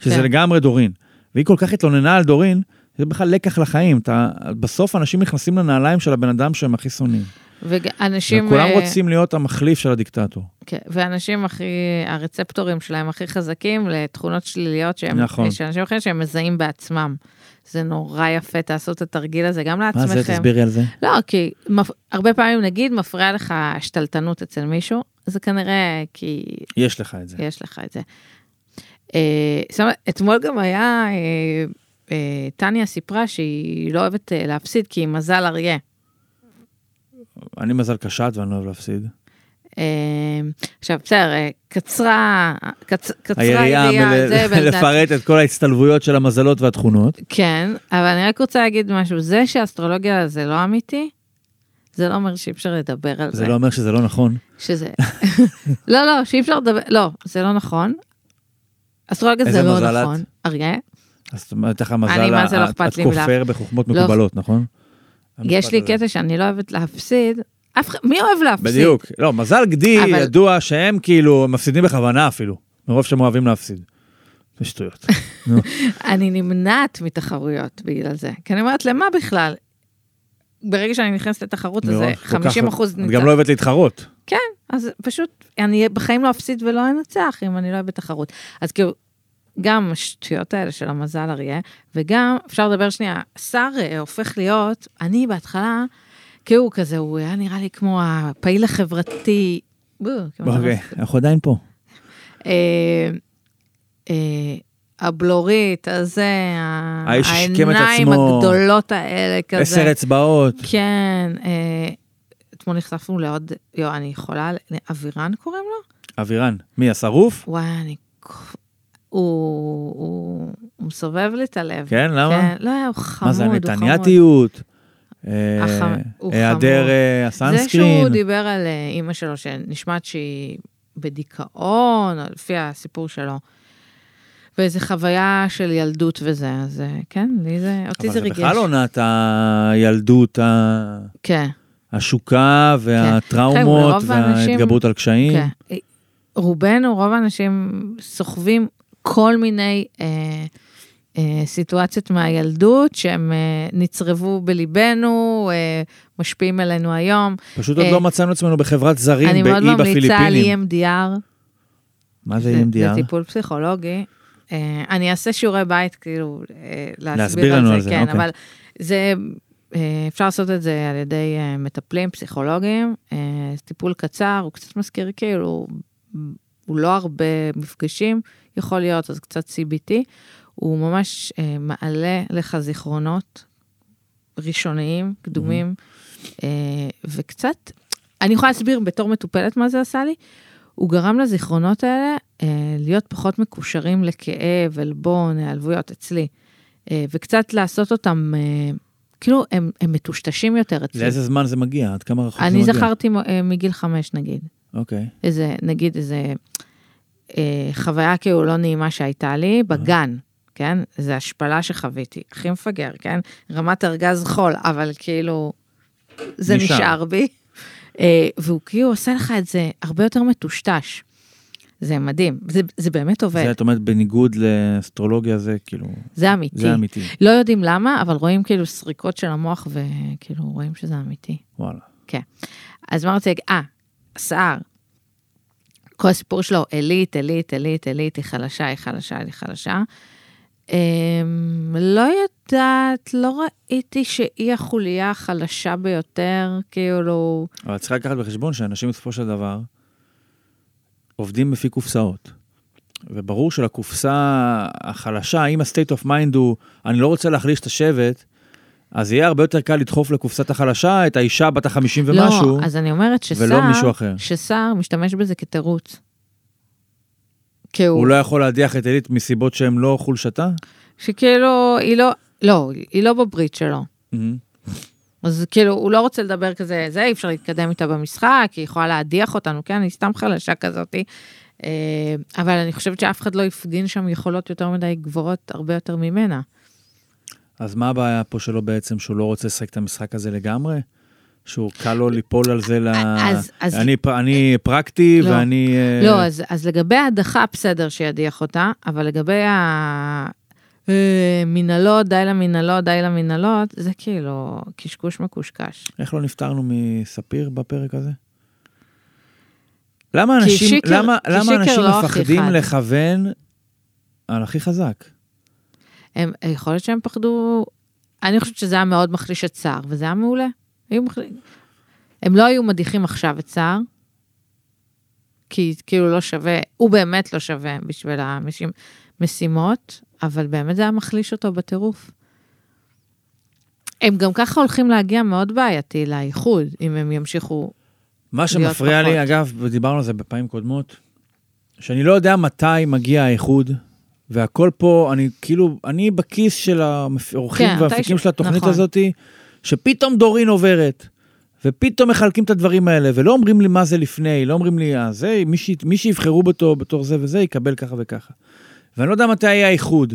שזה כן. לגמרי דורין. והיא כל כך התלוננה על דורין, זה בכלל לקח לחיים. אתה, בסוף אנשים נכנסים לנעליים של הבן אדם שהם הכי שונאים. ואנשים... וכולם אה, רוצים להיות המחליף של הדיקטטור. כן, ואנשים הכי, הרצפטורים שלהם הכי חזקים לתכונות שליליות שהם, נכון. של אנשים אחרים שהם מזהים בעצמם. זה נורא יפה, תעשו את התרגיל הזה גם מה לעצמכם. זה? תסבירי על זה. לא, כי מפ... הרבה פעמים, נגיד, מפריע לך שתלטנות אצל מישהו, זה כנראה כי יש לך את זה. יש לך את זה. אה, זאת אומרת, אתמול גם היה, אה, טניה סיפרה שהיא לא אוהבת אה, להפסיד, כי היא מזל אריה. אני מזל קשת ואני לא אוהב להפסיד. אה, עכשיו, בסדר, אה, קצרה, קצ, קצרה היריעה מל- לפרט את כל ההצטלבויות של המזלות והתכונות. כן, אבל אני רק רוצה להגיד משהו, זה שאסטרולוגיה זה לא אמיתי, זה לא אומר שאי אפשר לדבר על זה. זה לא אומר שזה לא נכון. שזה... לא, לא, שאי אפשר לדבר, לא, זה לא נכון. אסטרולוגיה זה לא? נכון. אריה, אז זאת אומרת לך מזל, אני, מה זה לא את- אכפת את לי כופר בחוכמות לא. מקובלות, נכון? יש לי הזה. קטע שאני לא אוהבת להפסיד. אף אחד, מי אוהב להפסיד? בדיוק. לא, מזל גדי אבל- ידוע שהם כאילו מפסידים בכוונה אפילו, מרוב שהם אוהבים להפסיד. זה שטויות. אני נמנעת מתחרויות בגלל זה. כי אני אומרת, למה בכלל? ברגע שאני נכנסת לתחרות, אז זה מראש, כל כך- 50 אחוז את גם לא אוהבת להתחרות. כן, אז פשוט, אני בחיים לא אפסיד ולא אנצח אם אני לא אוהבת בתחרות. אז כאילו, גם השטויות האלה של המזל אריה, וגם, אפשר לדבר שנייה, שר אה, הופך להיות, אני בהתחלה, כאילו הוא כזה, הוא היה נראה לי כמו הפעיל החברתי, אוקיי, אנחנו עדיין פה. אה, אה, הבלורית, הזה, העיניים. הגדולות האלה, כזה. עשר אצבעות. כן, אתמול נחשפנו לעוד, יו, אני יכולה, אבירן קוראים לו? אבירן. מי, השרוף? וואי, אני... הוא, הוא, הוא מסובב לי את הלב. כן, למה? כן, לא, הוא חמוד, מה זה, הוא חמוד. הנתניאתיות? אה, החמ- הוא היעדר חמוד. אה, זה הסאנסקרין? שהוא דיבר על אה, אימא שלו, שנשמעת שהיא בדיכאון, לפי הסיפור שלו. ואיזה חוויה של ילדות וזה, אז אה, כן, לי זה, אותי אבל זה זה ריגש. בכלל עונת הילדות ה- כן, השוקה והטראומות רוב האנשים- וההתגברות על קשיים. כן. רובנו, רוב האנשים סוחבים כל מיני אה, אה, סיטואציות מהילדות שהם אה, נצרבו בליבנו, אה, משפיעים עלינו היום. פשוט עוד אה, לא מצאנו עצמנו בחברת זרים אני מאוד באי ממליצה על בפיליפינים. EMDR, מה זה EMDR? זה טיפול פסיכולוגי. אה, אני אעשה שיעורי בית, כאילו, אה, להסביר, להסביר על לנו זה, על זה, כן, אוקיי. אבל זה, אה, אפשר לעשות את זה על ידי אה, מטפלים, פסיכולוגים, אה, טיפול קצר, הוא קצת מזכיר כאילו, הוא לא הרבה מפגשים, יכול להיות, אז קצת CBT, הוא ממש אה, מעלה לך זיכרונות ראשוניים, קדומים, אה, וקצת, אני יכולה להסביר בתור מטופלת מה זה עשה לי, הוא גרם לזיכרונות האלה אה, להיות פחות מקושרים לכאב, עלבון, היעלבויות אצלי, אה, וקצת לעשות אותם, אה, כאילו הם, הם מטושטשים יותר אצלי. לאיזה זמן זה מגיע? עד כמה רחוק זה אני מגיע? זכרתי אה, מגיל חמש נגיד, אוקיי. איזה, נגיד איזה חוויה כאילו לא נעימה שהייתה לי בגן, כן? איזו השפלה שחוויתי, הכי מפגר, כן? רמת ארגז חול, אבל כאילו, זה נשאר. נשאר בי. אה, והוא כאילו עושה לך את זה הרבה יותר מטושטש. זה מדהים, זה, זה באמת עובד, זה זה, את אומרת בניגוד לאסטרולוגיה זה כאילו, זה אמיתי. זה אמיתי. לא יודעים למה, אבל רואים כאילו סריקות של המוח וכאילו רואים שזה אמיתי. וואלה. אז מה רציתי להגיד? אה, סער. כל הסיפור שלו, אלית, אלית, אלית, אלית, היא חלשה, היא חלשה, היא חלשה. אמ, לא יודעת, לא ראיתי שהיא החוליה החלשה ביותר, כאילו... אבל צריך לקחת בחשבון שאנשים בסופו של דבר עובדים לפי קופסאות. וברור שלקופסה החלשה, אם ה-state of mind הוא, אני לא רוצה להחליש את השבט, אז יהיה הרבה יותר קל לדחוף לקופסת החלשה את האישה בת החמישים ומשהו, לא, אז אני אומרת ולא מישהו אחר. שסער, משתמש בזה כתירוץ. כי הוא, הוא לא יכול להדיח את עילית מסיבות שהן לא חולשתה? שכאילו, היא לא, לא, היא לא בברית שלו. אז כאילו, הוא לא רוצה לדבר כזה, זה, אי אפשר להתקדם איתה במשחק, היא יכולה להדיח אותנו, כן, היא סתם חלשה כזאתי. אה, אבל אני חושבת שאף אחד לא הפגין שם יכולות יותר מדי גבוהות, הרבה יותר ממנה. אז מה הבעיה פה שלו בעצם, שהוא לא רוצה לשחק את המשחק הזה לגמרי? שהוא קל לו ליפול על זה ל... אז- אז- אני, אני פרקטי לא. ואני... אה, לא, אז, אז לגבי ההדחה, בסדר שידיח אותה, אבל לגבי המנהלות, די למנהלות, די למנהלות, זה כאילו קשקוש מקושקש. איך לא נפטרנו מספיר בפרק הזה? למה אנשים, שיקר- למה, למה אנשים לא מפחדים חד. לכוון על הכי חזק? הם, יכול להיות שהם פחדו, אני חושבת שזה היה מאוד מחליש את סער, וזה היה מעולה. היו מחל... הם לא היו מדיחים עכשיו את סער, כי כאילו לא שווה, הוא באמת לא שווה בשביל המשימות, אבל באמת זה היה מחליש אותו בטירוף. הם גם ככה הולכים להגיע מאוד בעייתי לאיחוד, אם הם ימשיכו. מה שמפריע לי, פחות. אגב, ודיברנו על זה בפעמים קודמות, שאני לא יודע מתי מגיע האיחוד, והכל פה, אני כאילו, אני בכיס של האורחים כן, והמפיקים מתי ש- של התוכנית נכון. הזאת, שפתאום דורין עוברת, ופתאום מחלקים את הדברים האלה, ולא אומרים לי מה זה לפני, לא אומרים לי, אה, זה, מי, ש... מי שיבחרו בתו בתור זה וזה, יקבל ככה וככה. ואני לא יודע מתי יהיה האיחוד.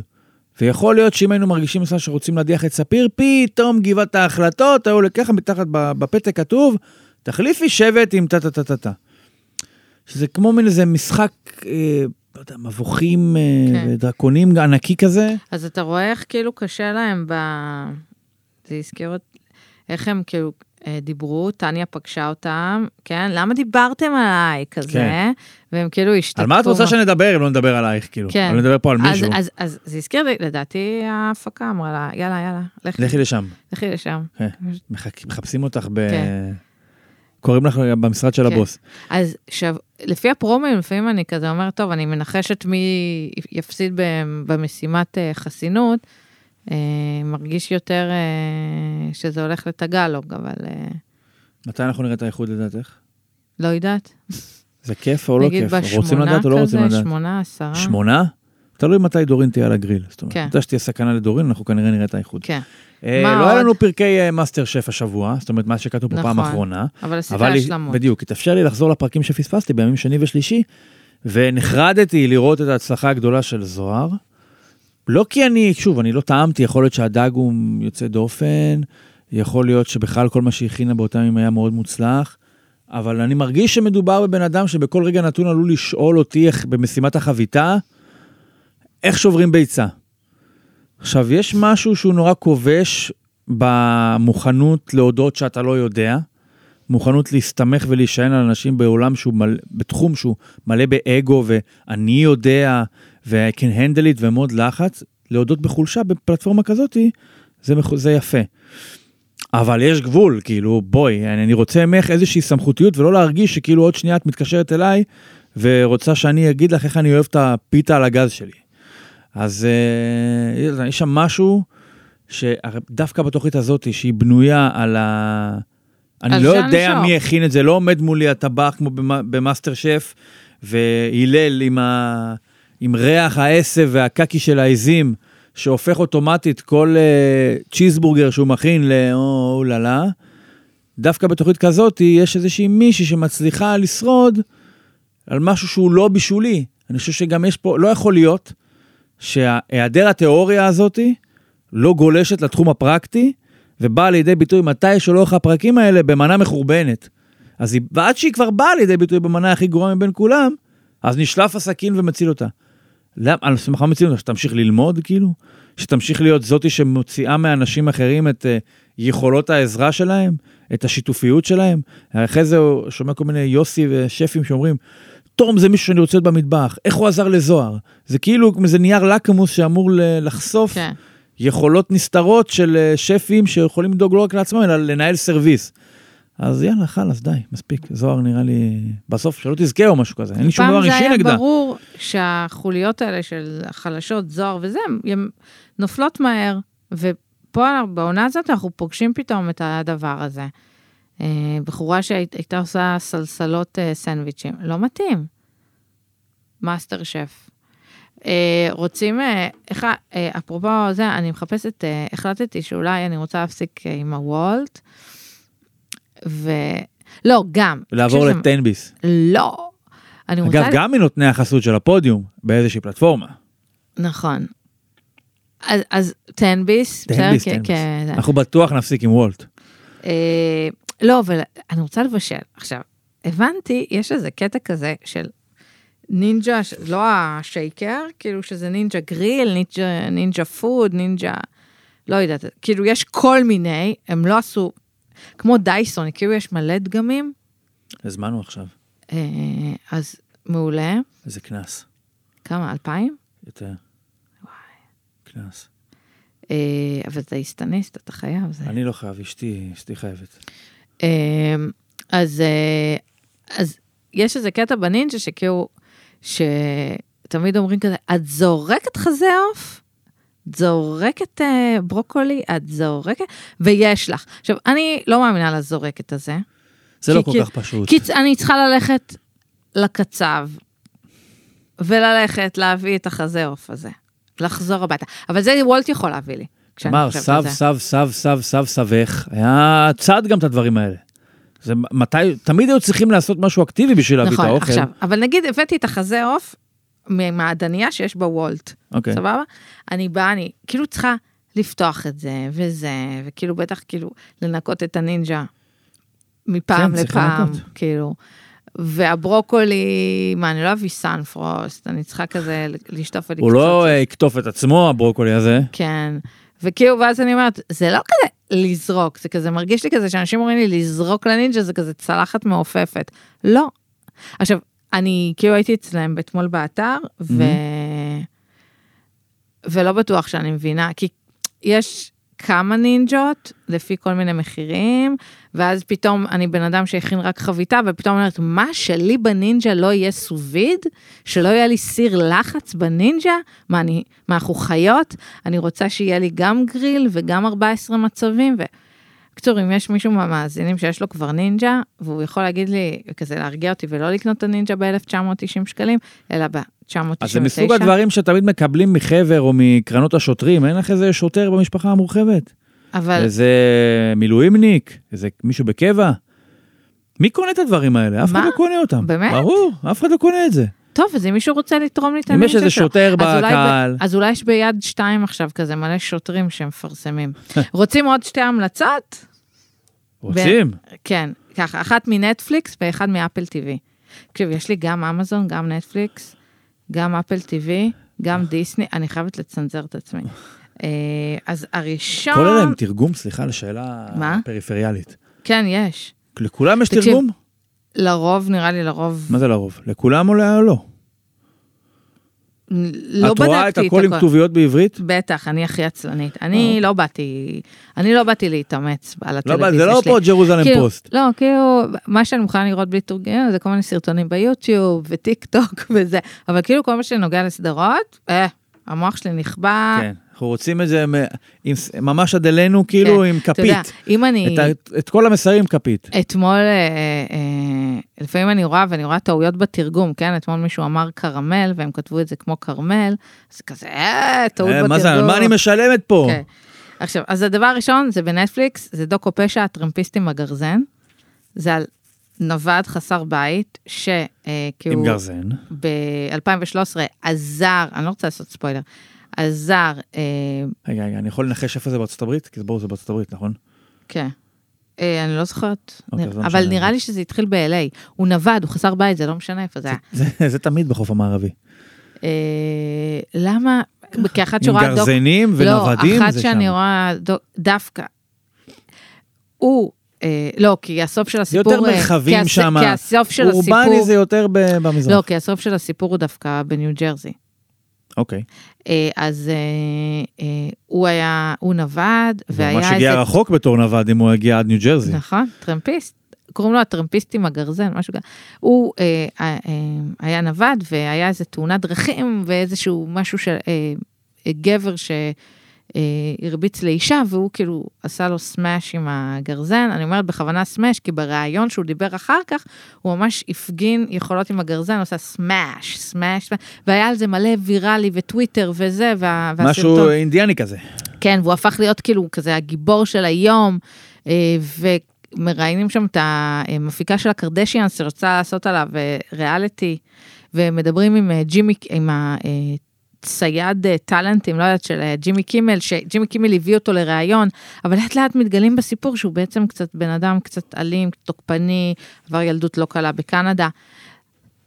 ויכול להיות שאם היינו מרגישים למשל שרוצים להדיח את ספיר, פתאום גבעת ההחלטות, היו ככה מתחת בפתק כתוב, תחליפי שבט עם טה-טה-טה-טה. שזה כמו מין איזה משחק, אה, יודע, מבוכים, אה, כן. דרקונים ענקי כזה. אז אתה רואה איך כאילו קשה להם ב... זה הזכיר איך הם כאילו אה, דיברו, טניה פגשה אותם, כן? למה דיברתם עליי כזה? כן. והם כאילו השתתפו. על מה את רוצה שנדבר אם לא נדבר עלייך, כאילו? כן. אני מדבר פה על אז, מישהו. אז, אז זה הזכיר לי, לדעתי ההפקה אמרה לה, יאללה, יאללה, לכי, לכי לשם. לכי לשם. כן. מחפשים אותך ב... כן. קוראים לך במשרד של כן. הבוס. אז עכשיו, לפי הפרומים, לפעמים אני כזה אומרת, טוב, אני מנחשת מי יפסיד במשימת אה, חסינות, אה, מרגיש יותר אה, שזה הולך לטגלוג, אבל מתי אנחנו נראה את האיחוד לדעתך? לא יודעת. זה כיף או לא כיף? רוצים לדעת או לא רוצים לדעת? שמונה, עשרה. שמונה? תלוי מתי דורין תהיה על הגריל. זאת אומרת, כן. מתי שתהיה סכנה לדורין, אנחנו כנראה נראה את האיחוד. כן, מה לא היה? לנו פרקי אה, מאסטר שף השבוע, זאת אומרת, מה שכתוב פה פעם נכון. אחרונה. אבל עשית השלמות. בדיוק, התאפשר לי לחזור לפרקים שפספסתי בימים שני ושלישי, ונחרדתי לראות את ההצלחה הגדולה של זוהר. לא כי אני, שוב, אני לא טעמתי, יכול להיות שהדג הוא יוצא דופן, יכול להיות שבכלל כל מה שהכינה באותם ימים היה מאוד מוצלח, אבל אני מרגיש שמדובר בבן אדם שבכל רגע נתון עלול לשאול אותי איך במשימת החביתה, איך שוברים ביצה. עכשיו, יש משהו שהוא נורא כובש במוכנות להודות שאתה לא יודע, מוכנות להסתמך ולהישען על אנשים בעולם שהוא מלא, בתחום שהוא מלא באגו ואני יודע ו-I can handle it ומאוד לחץ, להודות בחולשה בפלטפורמה כזאתי, זה, מח- זה יפה. אבל יש גבול, כאילו, בואי, אני רוצה ממך איזושהי סמכותיות ולא להרגיש שכאילו עוד שנייה את מתקשרת אליי ורוצה שאני אגיד לך איך אני אוהב את הפיתה על הגז שלי. אז אה, יש שם משהו שדווקא בתוכנית הזאת, שהיא בנויה על ה... אני לא יודע. מי הכין את זה, לא עומד מולי הטבח כמו במ- במאסטר שף, והלל עם, ה... עם ריח העשב והקקי של העזים, שהופך אוטומטית כל uh, צ'יזבורגר שהוא מכין לאו לה לה. דווקא בתוכנית כזאת יש איזושהי מישהי שמצליחה לשרוד על משהו שהוא לא בישולי. אני חושב שגם יש פה, לא יכול להיות שהיעדר התיאוריה הזאתי לא גולשת לתחום הפרקטי, ובאה לידי ביטוי מתי שלאורך הפרקים האלה במנה מחורבנת. אז היא, ועד שהיא כבר באה לידי ביטוי במנה הכי גרועה מבין כולם, אז נשלף הסכין ומציל אותה. למה, סמך מה מציל אותה? שתמשיך ללמוד כאילו? שתמשיך להיות זאתי שמוציאה מאנשים אחרים את uh, יכולות העזרה שלהם? את השיתופיות שלהם? אחרי זה הוא שומע כל מיני יוסי ושפים שאומרים, פתאום זה מישהו שאני רוצה להיות במטבח, איך הוא עזר לזוהר. זה כאילו איזה נייר לקמוס שאמור לחשוף כן. יכולות נסתרות של אה, שפים שיכולים לדאוג לא רק לעצמם, אלא לנהל סרוויס. אז יאללה, חלאס, די, מספיק. זוהר נראה לי, בסוף שלא תזכה או משהו כזה, אין לי שום דבר פעם זה אישי היה נגדה. ברור שהחוליות האלה של החלשות, זוהר וזה, הן נופלות מהר, ופה בעונה הזאת אנחנו פוגשים פתאום את הדבר הזה. אה, בחורה שהייתה עושה סלסלות אה, סנדוויצ'ים, לא מתאים. מאסטר שף. אה, רוצים, ה- אה, אפרופו זה, אני מחפשת, אה, החלטתי שאולי אני רוצה להפסיק אה, עם הוולט, ו... לא, גם. לעבור לתן-ביס. לא. אני רוצה... אגב, גם מנותני החסות של הפודיום, באיזושהי פלטפורמה. נכון. אז, אז תן-ביס, בסדר? תן-ביס, כן, תן-ביס. כן. אנחנו בטוח נפסיק עם וולט. לא, אבל אני רוצה לבשל. עכשיו, הבנתי, יש איזה קטע כזה של נינג'ה, לא השייקר, כאילו שזה נינג'ה גריל, נינג'ה, נינג'ה פוד, נינג'ה, לא יודעת, כאילו יש כל מיני, הם לא עשו, כמו דייסון, כאילו יש מלא דגמים, הזמנו עכשיו, אה, אז מעולה. איזה קנס. כמה, אלפיים? יותר. קנס. אה, אבל אתה איסטניסט, אתה חייב. זה... אני לא חייב, אשתי, אשתי חייבת. אמ, אז, אה, אז יש איזה קטע בנינג'ה שכאילו, שתמיד אומרים כזה, את זורקת חזה עוף? את זורקת אה, ברוקולי? את זורקת? ויש לך. עכשיו, אני לא מאמינה לזורקת הזה. זה לא כי- כל כי- כך פשוט. כי אני צריכה ללכת לקצב, וללכת להביא את החזה עוף הזה, לחזור הביתה. אבל זה וולט יכול להביא לי. אמר, סב. סב, סב, סב, סב, סבך, היה צד גם את הדברים האלה. זה מתי, תמיד היו צריכים לעשות משהו אקטיבי בשביל להביא את נכון, האוכל. עכשיו, אבל נגיד הבאתי את החזה עוף מהמעדניה שיש בוולט, אוקיי. סבבה? אני באה, אני כאילו צריכה לפתוח את זה וזה, וכאילו בטח כאילו לנקות את הנינג'ה מפעם כן, לפעם. כאילו. והברוקולי, מה, אני לא אביא סאנפרוסט, אני צריכה כזה לשטוף ולקצוץ. הוא לא יקטוף את עצמו, הברוקולי הזה. כן. וכאילו, ואז אני אומרת, זה לא כזה לזרוק, זה כזה מרגיש לי כזה שאנשים אומרים לי לזרוק לנינג'ה זה כזה צלחת מעופפת. לא. עכשיו, אני כאילו הייתי אצלם אתמול באתר, ו... ולא בטוח שאני מבינה, כי יש כמה נינג'ות לפי כל מיני מחירים, ואז פתאום אני בן אדם שהכין רק חביתה, ופתאום אומרת, מה שלי בנינג'ה לא יהיה סוביד? שלא יהיה לי סיר לחץ בנינג'ה? מה, אני, מה, אנחנו חיות? אני רוצה שיהיה לי גם גריל וגם 14 מצבים, ו... בקיצור, אם יש מישהו מהמאזינים שיש לו כבר נינג'ה, והוא יכול להגיד לי, כזה להרגיע אותי ולא לקנות את הנינג'ה ב-1990 שקלים, אלא ב-999. אז זה מסוג הדברים שתמיד מקבלים מחבר או מקרנות השוטרים, אין לך איזה שוטר במשפחה המורחבת? אבל איזה מילואימניק, איזה מישהו בקבע? מי קונה את הדברים האלה? אף אחד מה? לא קונה אותם. באמת? ברור, אף אחד לא קונה את זה. טוב, אז אם מישהו רוצה לתרום לי את אם הנינג'ה יש איזה שלו, שוטר בקהל, אז אולי יש ביד שתיים עכשיו כזה מלא שוטרים שמפרסמים. רוצים עוד שתי המלצות? רוצים? כן, ככה, אחת מנטפליקס ואחד מאפל טיווי. תקשיב, יש לי גם אמזון, גם נטפליקס, גם אפל TV, גם דיסני, אני חייבת לצנזר את עצמי. אה, אז הראשון... כל אלה עם תרגום, סליחה, לשאלה? פריפריאלית. כן, יש. לכולם יש תרגום? לרוב, נראה לי לרוב, מה זה לרוב? לכולם או לא? לא את רואה את בדקתי הכל עם כתוביות בעברית? בטח, אני הכי עצלנית. אני אה. לא באתי, אני לא באתי להתאמץ על לא, הטלוויזיה זה שלי. לא פה Jerusalem כאילו, פוסט. לא, כאילו, מה שאני מוכנה לראות בלי תרגום זה כל מיני סרטונים ביוטיוב וטיק טוק וזה, אבל כאילו כל מה שנוגע לסדרות, אה, המוח שלי נכבה. אנחנו רוצים את זה עם ממש עד אלינו, כאילו כן, עם אתה יודע, כפית. אם אני, את ה- את כל המסרים כפית. אתמול, אה, אה, לפעמים אני רואה ואני רואה טעויות בתרגום, כן? אתמול מישהו אמר קרמל והם כתבו את זה כמו כרמל, אז כזה, אה, טעות אה, בתרגום. מה זה, על מה אני משלמת פה? כן. עכשיו, אז הדבר הראשון זה בנטפליקס, זה דוקו פשע, הטרמפיסטים בגרזן. זה על נווד חסר בית, שכאילו... עם גרזן. ב-2013 עזר, אני לא רוצה לעשות ספוילר, עזר, אה, רגע, רגע, אני יכול לנחש איפה זה בארצות הברית? כי ברור זה בארצות הברית, נכון? כן. אה, אני לא זוכרת, אוקיי, לא אבל. נראה לי שזה התחיל ב-LA. הוא נווד, הוא חסר בית, זה לא משנה איפה זה היה. זה- זה תמיד בחוף המערבי. אה, למה? כאחת עם שרואה דוק... גרזנים לא, ונוודים, אחת זה שאני שם. רואה דוק- דווקא. הוא אה, לא, כי הסוף של הסיפור... יותר מרחבים כי שם. כי הסוף של אורבני הסיפור... זה יותר במזרח. לא, כי הסוף של הסיפור הוא דווקא בניו ג'רזי. אוקיי. אה, אז אה, אה, הוא היה, הוא נווד, והיה ממש איזה... הגיע רחוק בתור נווד אם הוא הגיע עד ניו ג'רזי. נכון, טרמפיסט. קוראים לו הטרמפיסט עם הגרזן, משהו כזה. הוא אה, אה, אה, היה נווד והיה איזה תאונת דרכים ואיזשהו משהו של אה, אה, גבר שהרביץ לאישה והוא כאילו עשה לו סמאש עם הגרזן. אני אומרת בכוונה סמאש כי בריאיון שהוא דיבר אחר כך, הוא ממש הפגין יכולות עם הגרזן, הוא עושה סמאש, סמאש, והיה על זה מלא ויראלי וטוויטר וזה, וה, והסרטון. משהו אינדיאני כזה. כן, והוא הפך להיות כאילו כזה הגיבור של היום, אה, ומראיינים שם את המפיקה של הקרדשיאנס שרוצה לעשות עליו אה, ריאליטי, ומדברים עם אה, ג'ימי, עם הצייד אה, טאלנטים, לא יודעת, של אה, ג'ימי קימל, שג'ימי קימל הביא אותו לראיון, אבל לאט לאט מתגלים בסיפור שהוא בעצם קצת בן אדם קצת אלים, תוקפני, עבר ילדות לא קלה בקנדה.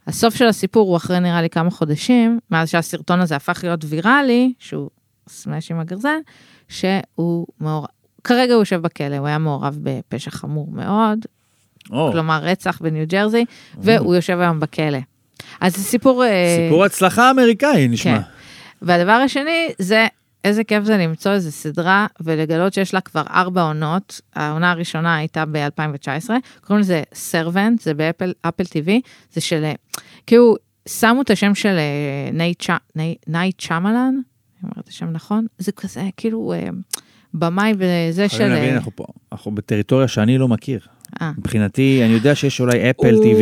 הסוף של הסיפור הוא אחרי נראה לי כמה חודשים, מאז שהסרטון הזה הפך להיות ויראלי, שהוא סמאש עם הגרזן, שהוא מעורב, כרגע הוא יושב בכלא, הוא היה מעורב בפשע חמור מאוד, או, כלומר רצח בניו ג'רזי, והוא יושב היום בכלא. אז זה סיפור... אה, סיפור הצלחה אמריקאי נשמע. כן. והדבר השני זה איזה כיף זה למצוא איזה סדרה ולגלות שיש לה כבר ארבע עונות. העונה הראשונה הייתה ב-2019, קוראים לזה Servant, זה באפל אפל TV, זה של, אה, כאילו, שמו את השם של אה, נייט נייט שאמלן, אני אומרת את השם נכון? זה כזה כאילו אה, במאי וזה של... להבין, אה, אנחנו פה, אנחנו בטריטוריה שאני לא מכיר. אה. מבחינתי, אני יודע שיש אולי אפל הוא- TV,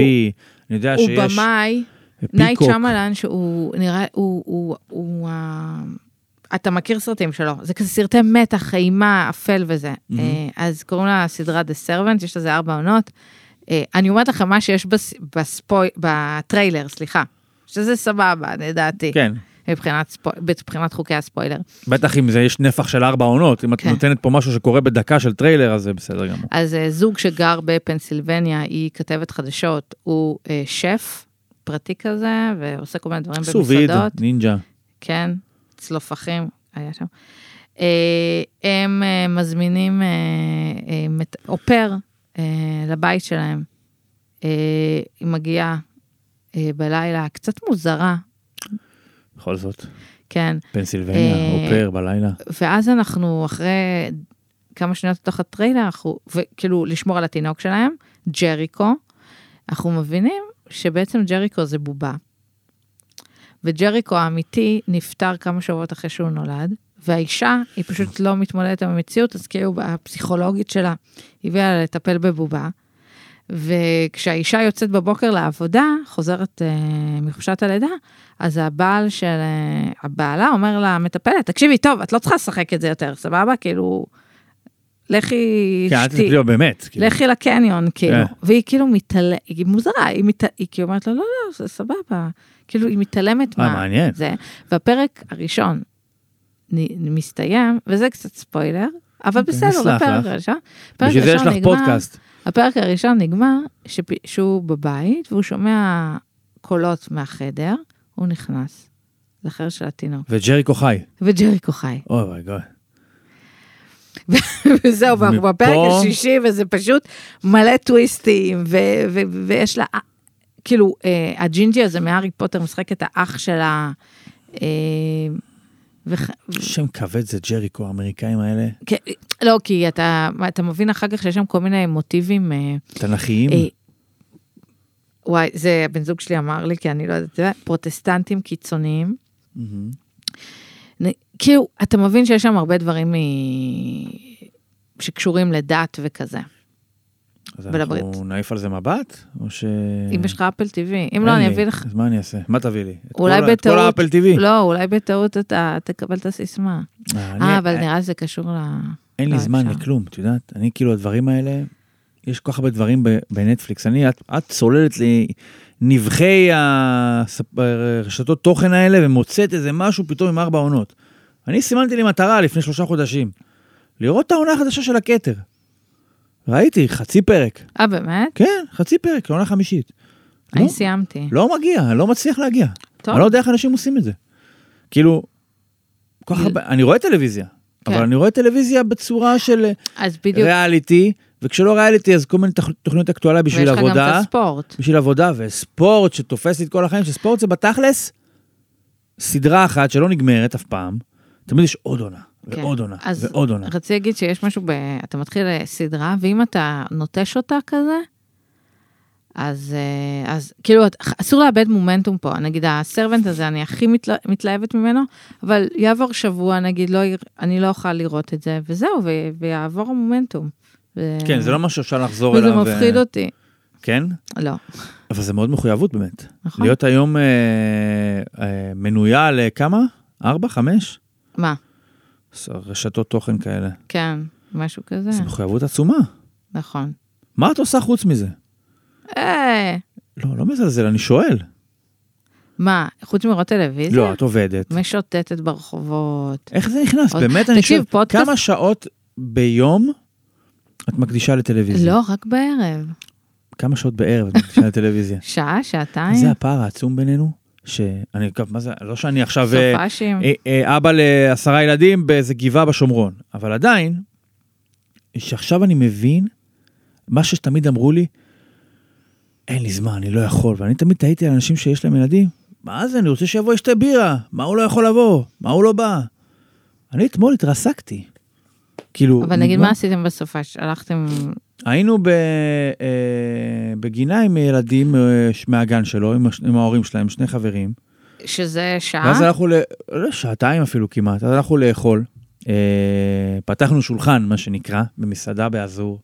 אני יודע הוא שיש במאי, נייט פיקוק. שאמלן, שהוא נראה, הוא, הוא, הוא, אה, אתה מכיר סרטים שלו, זה כזה סרטי מתח, אימה, אפל וזה. מהמם. אה, אז קוראים לה סדרה The Servant, יש לזה ארבע עונות. אה, אני אומרת לכם מה שיש בס- בספוי, בטריילר, סליחה, שזה סבבה, לדעתי, כן, מבחינת, ספו, מבחינת חוקי הספוילר. בטח אם זה יש נפח של ארבע עונות, אם את כן. נותנת פה משהו שקורה בדקה של טריילר, אז זה בסדר גמור. אז זוג שגר בפנסילבניה, היא כתבת חדשות, הוא שף פרטי כזה, ועושה כל מיני דברים סוביד, במסעדות. נינג'ה. כן, צלופחים, היה שם. אה, הם אה, מזמינים אה, אופר לבית שלהם. היא מגיעה בלילה, קצת מוזרה, בכל זאת, כן. פנסילבניה, אופר בלילה. ואז אנחנו אחרי כמה שניות לתוך הטריילר, אנחנו, וכאילו לשמור על התינוק שלהם, ג'ריקו, אנחנו מבינים שבעצם ג'ריקו זה בובה. וג'ריקו האמיתי נפטר כמה שבועות אחרי שהוא נולד, והאישה היא פשוט לא מתמודדת עם המציאות, אז כאילו הפסיכולוגית שלה הביאה לה לטפל בבובה. וכשהאישה יוצאת בבוקר לעבודה, חוזרת אה, מחופשת הלידה, אז הבעל של, אה, הבעלה אומר למטפלת, תקשיבי, טוב, את לא צריכה לשחק את זה יותר, סבבה? כאילו, לכי, כן, שתי- באמת. כאילו. לכי לקניון, כאילו. כן. והיא כאילו מתעלמת, היא מוזרה, היא, מת... היא כאילו אומרת לו, לא, לא, זה סבבה. כאילו, היא מתעלמת אה, מה... מעניין. זה. והפרק הראשון נ... מסתיים, וזה קצת ספוילר, אבל אוקיי, בסדר, לך. הראשון. הפרק בשביל זה יש לך פודקאסט. הפרק הראשון נגמר שפ... שהוא בבית, והוא שומע קולות מהחדר, הוא נכנס לחדר של התינוק, וג'ריקו חי. וג'ריקו חי. אוי גוי. וזהו, ואנחנו בפרק השישי, וזה פשוט מלא טוויסטים, ויש לה, כאילו, אה, הג'ינג'י הזה מהארי פוטר משחק את האח שלה. אה, וח- שם כבד זה ג'ריקו, האמריקאים האלה. כן, לא, כי אתה, אתה מבין אחר כך שיש שם כל מיני מוטיבים. אה, תנכיים. אה, וואי, זה הבן זוג שלי אמר לי, כי אני לא יודעת, פרוטסטנטים קיצוניים. מהמם. כאילו, אתה מבין שיש שם הרבה דברים מ... שקשורים לדת וכזה. אז ולברית. אנחנו נעיף על זה מבט? או ש... אם יש לך אפל TV, אם לא, אני. אביא לך, אז מה אני אעשה? מה תביא לי? את אולי כל ה- את כל בטעות- האפל TV? לא, אולי בטעות אתה תקבל את הסיסמה. אני- אה, אבל נראה לי זה קשור ל... אין לי לא, זמן אפשר. לכלום, את יודעת? אני כאילו, הדברים האלה, יש כל כך הרבה דברים בנטפליקס. אני, את, את צוללת לי נבחי הרשתות תוכן האלה ומוצאת איזה משהו פתאום עם ארבע עונות. אני סימנתי לי מטרה לפני שלושה חודשים, לראות את העונה החדשה של הכתר. ראיתי, חצי פרק. אה, באמת? כן, חצי פרק, עונה חמישית. אני לא, סיימתי. לא מגיע, לא מצליח להגיע. טוב. אני לא יודע איך אנשים עושים את זה. כאילו, כל כך הרבה, אני רואה טלוויזיה. אבל כן. אני רואה טלוויזיה בצורה של בדיוק, ריאליטי, וכשלא ריאליטי אז כל מיני תוכניות אקטואליה ויש בשביל לך גם את עבודה, הספורט. בשביל עבודה וספורט שתופס לי את כל החיים, שספורט זה בתכלס סדרה אחת שלא נגמרת אף פעם, תמיד יש עוד עונה, כן. ועוד עונה, אז ועוד עונה. רציתי להגיד שיש משהו, ב... אתה מתחיל אה, סדרה, ואם אתה נוטש אותה כזה, אז, אה, אז כאילו, אסור לאבד מומנטום פה. נגיד, הסרבנט הזה, אני הכי מתלה... מתלהבת ממנו, אבל יעבור שבוע, נגיד, לא, אני לא אוכל לראות את זה, וזהו, ו... ויעבור המומנטום. ו... כן, זה לא משהו שאפשר לחזור וזה אליו. מפחיד ו- אותי. כן? לא. אבל זה מאוד מחויבות באמת. נכון. להיות היום אה, אה, מנויה לכמה? ארבע? חמש? מה? רשתות תוכן כאלה. כן, משהו כזה. זו מחויבות עצומה. נכון. מה את עושה חוץ מזה? אה, לא, לא מזלזל, אני שואל. מה, חוץ מראות טלוויזיה? לא, את עובדת. משוטטת ברחובות. איך זה נכנס? עוד- באמת, אני תקשיב, שואל, פודקאסט- כמה שעות ביום את מקדישה לטלוויזיה? לא, רק בערב. כמה שעות בערב את מקדישה לטלוויזיה? שעה, שעתיים, זה הפער העצום בינינו, שאני, מה זה, לא שאני עכשיו אה, סופאשים. אה, אה, אבא לעשרה ילדים באיזה גבעה בשומרון, אבל עדיין, שעכשיו אני מבין, מה שתמיד אמרו לי, אין לי זמן, אני לא יכול, ואני תמיד תהיתי על אנשים שיש להם ילדים, מה זה, אני רוצה שיבוא ישתה בירה, מה הוא לא יכול לבוא, מה הוא לא בא. אני אתמול התרסקתי. כאילו, אבל נגיד. מה עשיתם בסופש? הלכתם... היינו ב, אה, בגינה עם ילדים אה, מהגן שלו, עם, ההורים שלהם, שני חברים. שזה שעה? ואז הלכנו, ל... לא, שעתיים אפילו כמעט, אז הלכנו לאכול. אה, פתחנו שולחן, מה שנקרא, במסעדה באזור.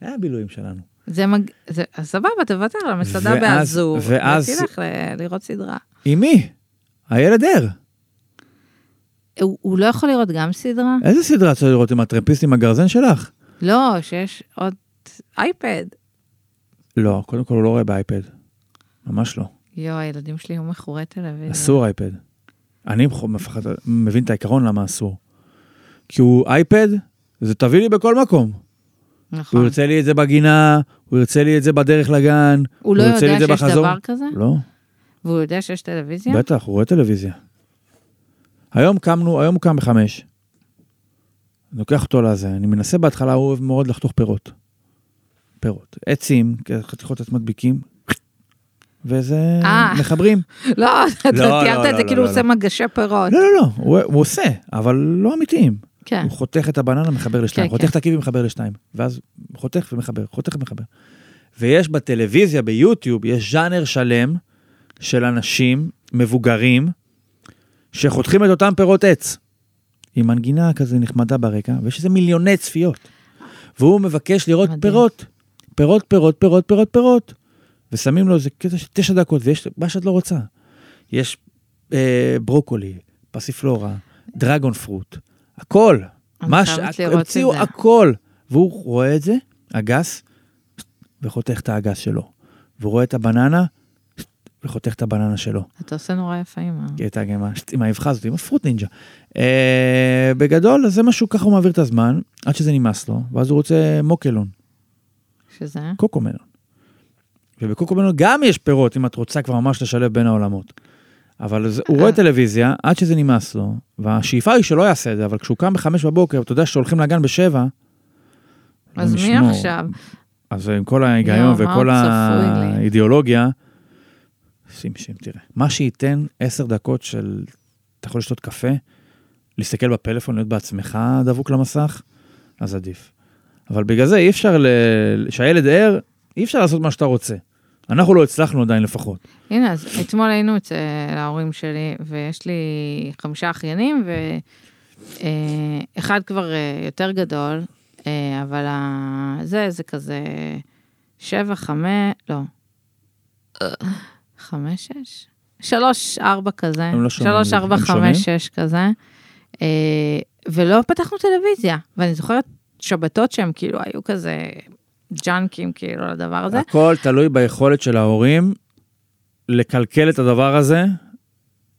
היה הבילויים שלנו. זה מג... זה... אז סבבה, תוותר על המסעדה ואז- באזור. ואז- ותלך ל... לראות סדרה. עם מי? הילד ער. הוא, הוא לא יכול לראות גם סדרה? איזה סדרה צריך לראות עם הטרמפיסט עם הגרזן שלך? לא, שיש עוד אייפד. לא, קודם כל הוא לא רואה באייפד. ממש לא. יואו, הילדים שלי היו מכורי טלוויזיה. אסור אייפד. אני מפחד, מבין את העיקרון למה אסור. כי הוא אייפד, זה תביא לי בכל מקום. הוא נכון. ירצה לי את זה בגינה, הוא ירצה לי את זה בדרך לגן. הוא לא ירצה לי יודע את זה שיש בחזור. דבר כזה? לא, והוא יודע שיש טלוויזיה? בטח, הוא רואה טלוויזיה. היום קמנו, היום הוא קם בחמש. אני לוקח אותו לזה, אני מנסה בהתחלה, הוא אוהב מאוד לחתוך פירות. פירות. עצים, חתיכות את מדביקים, וזה, אה. מחברים. לא, אתה לא, תיארת לא, את זה לא, כאילו לא, הוא עושה מגשי פירות. לא, לא, לא, הוא, הוא עושה, אבל לא אמיתיים. כן. הוא חותך את הבננה, מחבר לשתיים, כן, חותך כן. את הקיבי, מחבר לשתיים, ואז חותך ומחבר, חותך ומחבר. ויש בטלוויזיה, ביוטיוב, יש ז'אנר שלם של אנשים מבוגרים שחותכים את אותם פירות עץ, עם מנגינה כזה נחמדה ברקע, ויש איזה מיליוני צפיות. והוא מבקש לראות מדהים. פירות, פירות, פירות, פירות, פירות, פירות. ושמים לו איזה קטע של תשע דקות, ויש מה שאת לא רוצה. יש אה, ברוקולי, פסיפלורה, דרגון פרוט, הכל. מה ש... המציאו. הכל. והוא רואה את זה, אגס, וחותך את האגס שלו. והוא רואה את הבננה, וחותך את הבננה שלו. אתה עושה נורא יפה עם ה... גם עם האבחה הזאת, עם הפרוט נינג'ה. אה, בגדול, זה משהו, ככה הוא מעביר את הזמן, עד שזה נמאס לו, ואז הוא רוצה מוקלון, שזה? קוקומלון. ובקוקומלון גם יש פירות, אם את רוצה כבר ממש לשלב בין העולמות. אבל זה, הוא רואה אה. טלוויזיה עד שזה נמאס לו, והשאיפה היא שלא יעשה את זה, אבל כשהוא קם בחמש בבוקר, אתה יודע שהולכים לגן בשבע, אז אלוהים מי. עכשיו? אז עם כל ההיגיון מה וכל? האידיאולוגיה, שים שים, תראה. מה שייתן עשר דקות של, אתה יכול לשתות קפה, להסתכל בפלאפון, להיות בעצמך דבוק למסך, אז עדיף. אבל בגלל זה אי אפשר, ל- שהילד ער, אי אפשר לעשות מה שאתה רוצה. אנחנו לא הצלחנו עדיין לפחות. הנה, אז אתמול היינו אצל ההורים שלי, ויש לי חמישה אחיינים, ואחד כבר אה, יותר גדול, אה, אבל זה, זה כזה שבע, חמש, לא. אה, חמש, שש? שלוש, ארבע כזה. לא שומעים, שלוש, ארבע? חמש, שש כזה. אה, ולא פתחנו טלוויזיה. ואני זוכרת שבתות שהם כאילו היו כזה ג'אנקים כאילו לדבר הזה. הכל תלוי ביכולת של ההורים לקלקל את הדבר הזה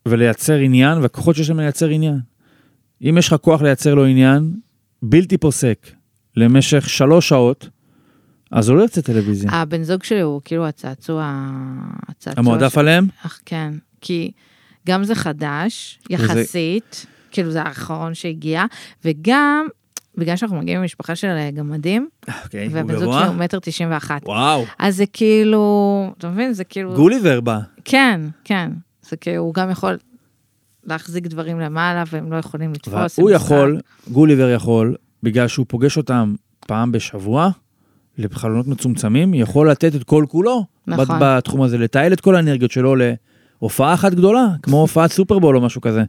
ולייצר עניין, והכוחות שיש להם לייצר עניין. אם יש לך כוח לייצר לו עניין, בלתי פוסק, למשך שלוש שעות, אז הוא לא יוצא טלוויזיה. הבן זוג שלי הוא כאילו הצעצוע... הצעצוע המועדף של- עליהם? אך כן, כי גם זה חדש, וזה- יחסית, כאילו זה האחרון שהגיע, וגם, בגלל שאנחנו מגיעים ממשפחה של אה, גמדים, הוא ובן זוג? שלי הוא מטר תשעים ואחת. וואו, אז זה כאילו, אתה מבין? זה כאילו... גוליבר בא. כן, כן. זה כאילו, הוא גם יכול להחזיק דברים למעלה, והם לא יכולים לתפוס. הוא יכול. גוליבר יכול, בגלל שהוא פוגש אותם פעם בשבוע, לחלונות מצומצמים, יכול לתת את כל כולו נכון. בתחום הזה, לתעל את כל האנרגיות שלו להופעה אחת גדולה, כמו הופעת סופרבול או משהו כזה.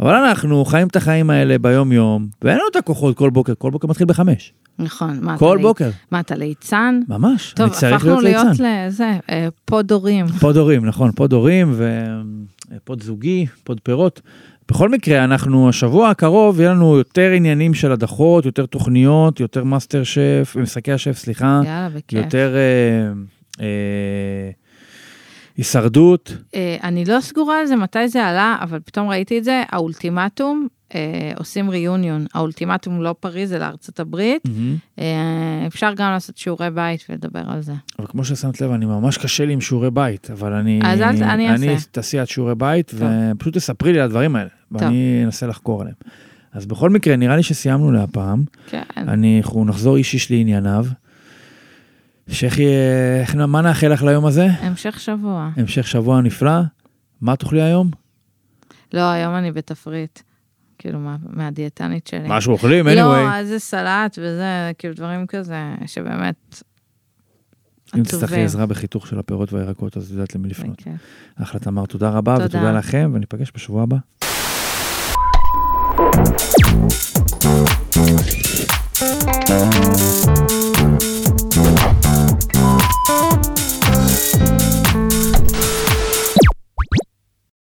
אבל אנחנו חיים את החיים האלה ביום-יום, ואין לנו את הכוחות כל בוקר, כל בוקר מתחיל בחמש. נכון. מה, כל אתה בוקר, מה, אתה ליצן? ממש. טוב, אני צריך הפכנו להיות להיות ליצן. לזה, אה, פוד הורים. פוד הורים, נכון, פוד הורים ופוד זוגי, פוד פירות. בכל מקרה, אנחנו, השבוע הקרוב, יהיה לנו יותר עניינים של הדחות, יותר תוכניות, יותר מאסטר שף, משחקי השף, סליחה, יאללה, בכיף. יותר אה, אה, הישרדות. אה, אני לא סגורה על זה מתי זה עלה, אבל פתאום ראיתי את זה, האולטימטום, אה, עושים reunion. האולטימטום לא פריז, אלא ארצות הברית. אה, אפשר גם לעשות שיעורי בית ולדבר על זה. אבל כמו ששמת לב, אני ממש קשה לי עם שיעורי בית, אבל אני... אז אני אעשה. אני תעשי את שיעורי בית. ופשוט תספרי לי על הדברים האלה. ואני אנסה לחקור עליהם. אז בכל מקרה, נראה לי שסיימנו להפעם. כן. אנחנו נחזור איש איש לענייניו. שכי, מה נאחל לך ליום הזה? המשך שבוע. המשך שבוע נפלא. מה תאכלי היום? לא, היום אני בתפריט. כאילו, מה- מהדיאטנית שלי. משהו אוכלים, לא, anyway. איזה סלט וזה, כאילו דברים כזה, שבאמת... אם תצטרכי. עזרה בחיתוך של הפירות והירקות, אז יודעת למי לפנות. בכיף. אחלה תמר, תודה רבה, תודה. ותודה לכם, וניפגש בשבוע הבא.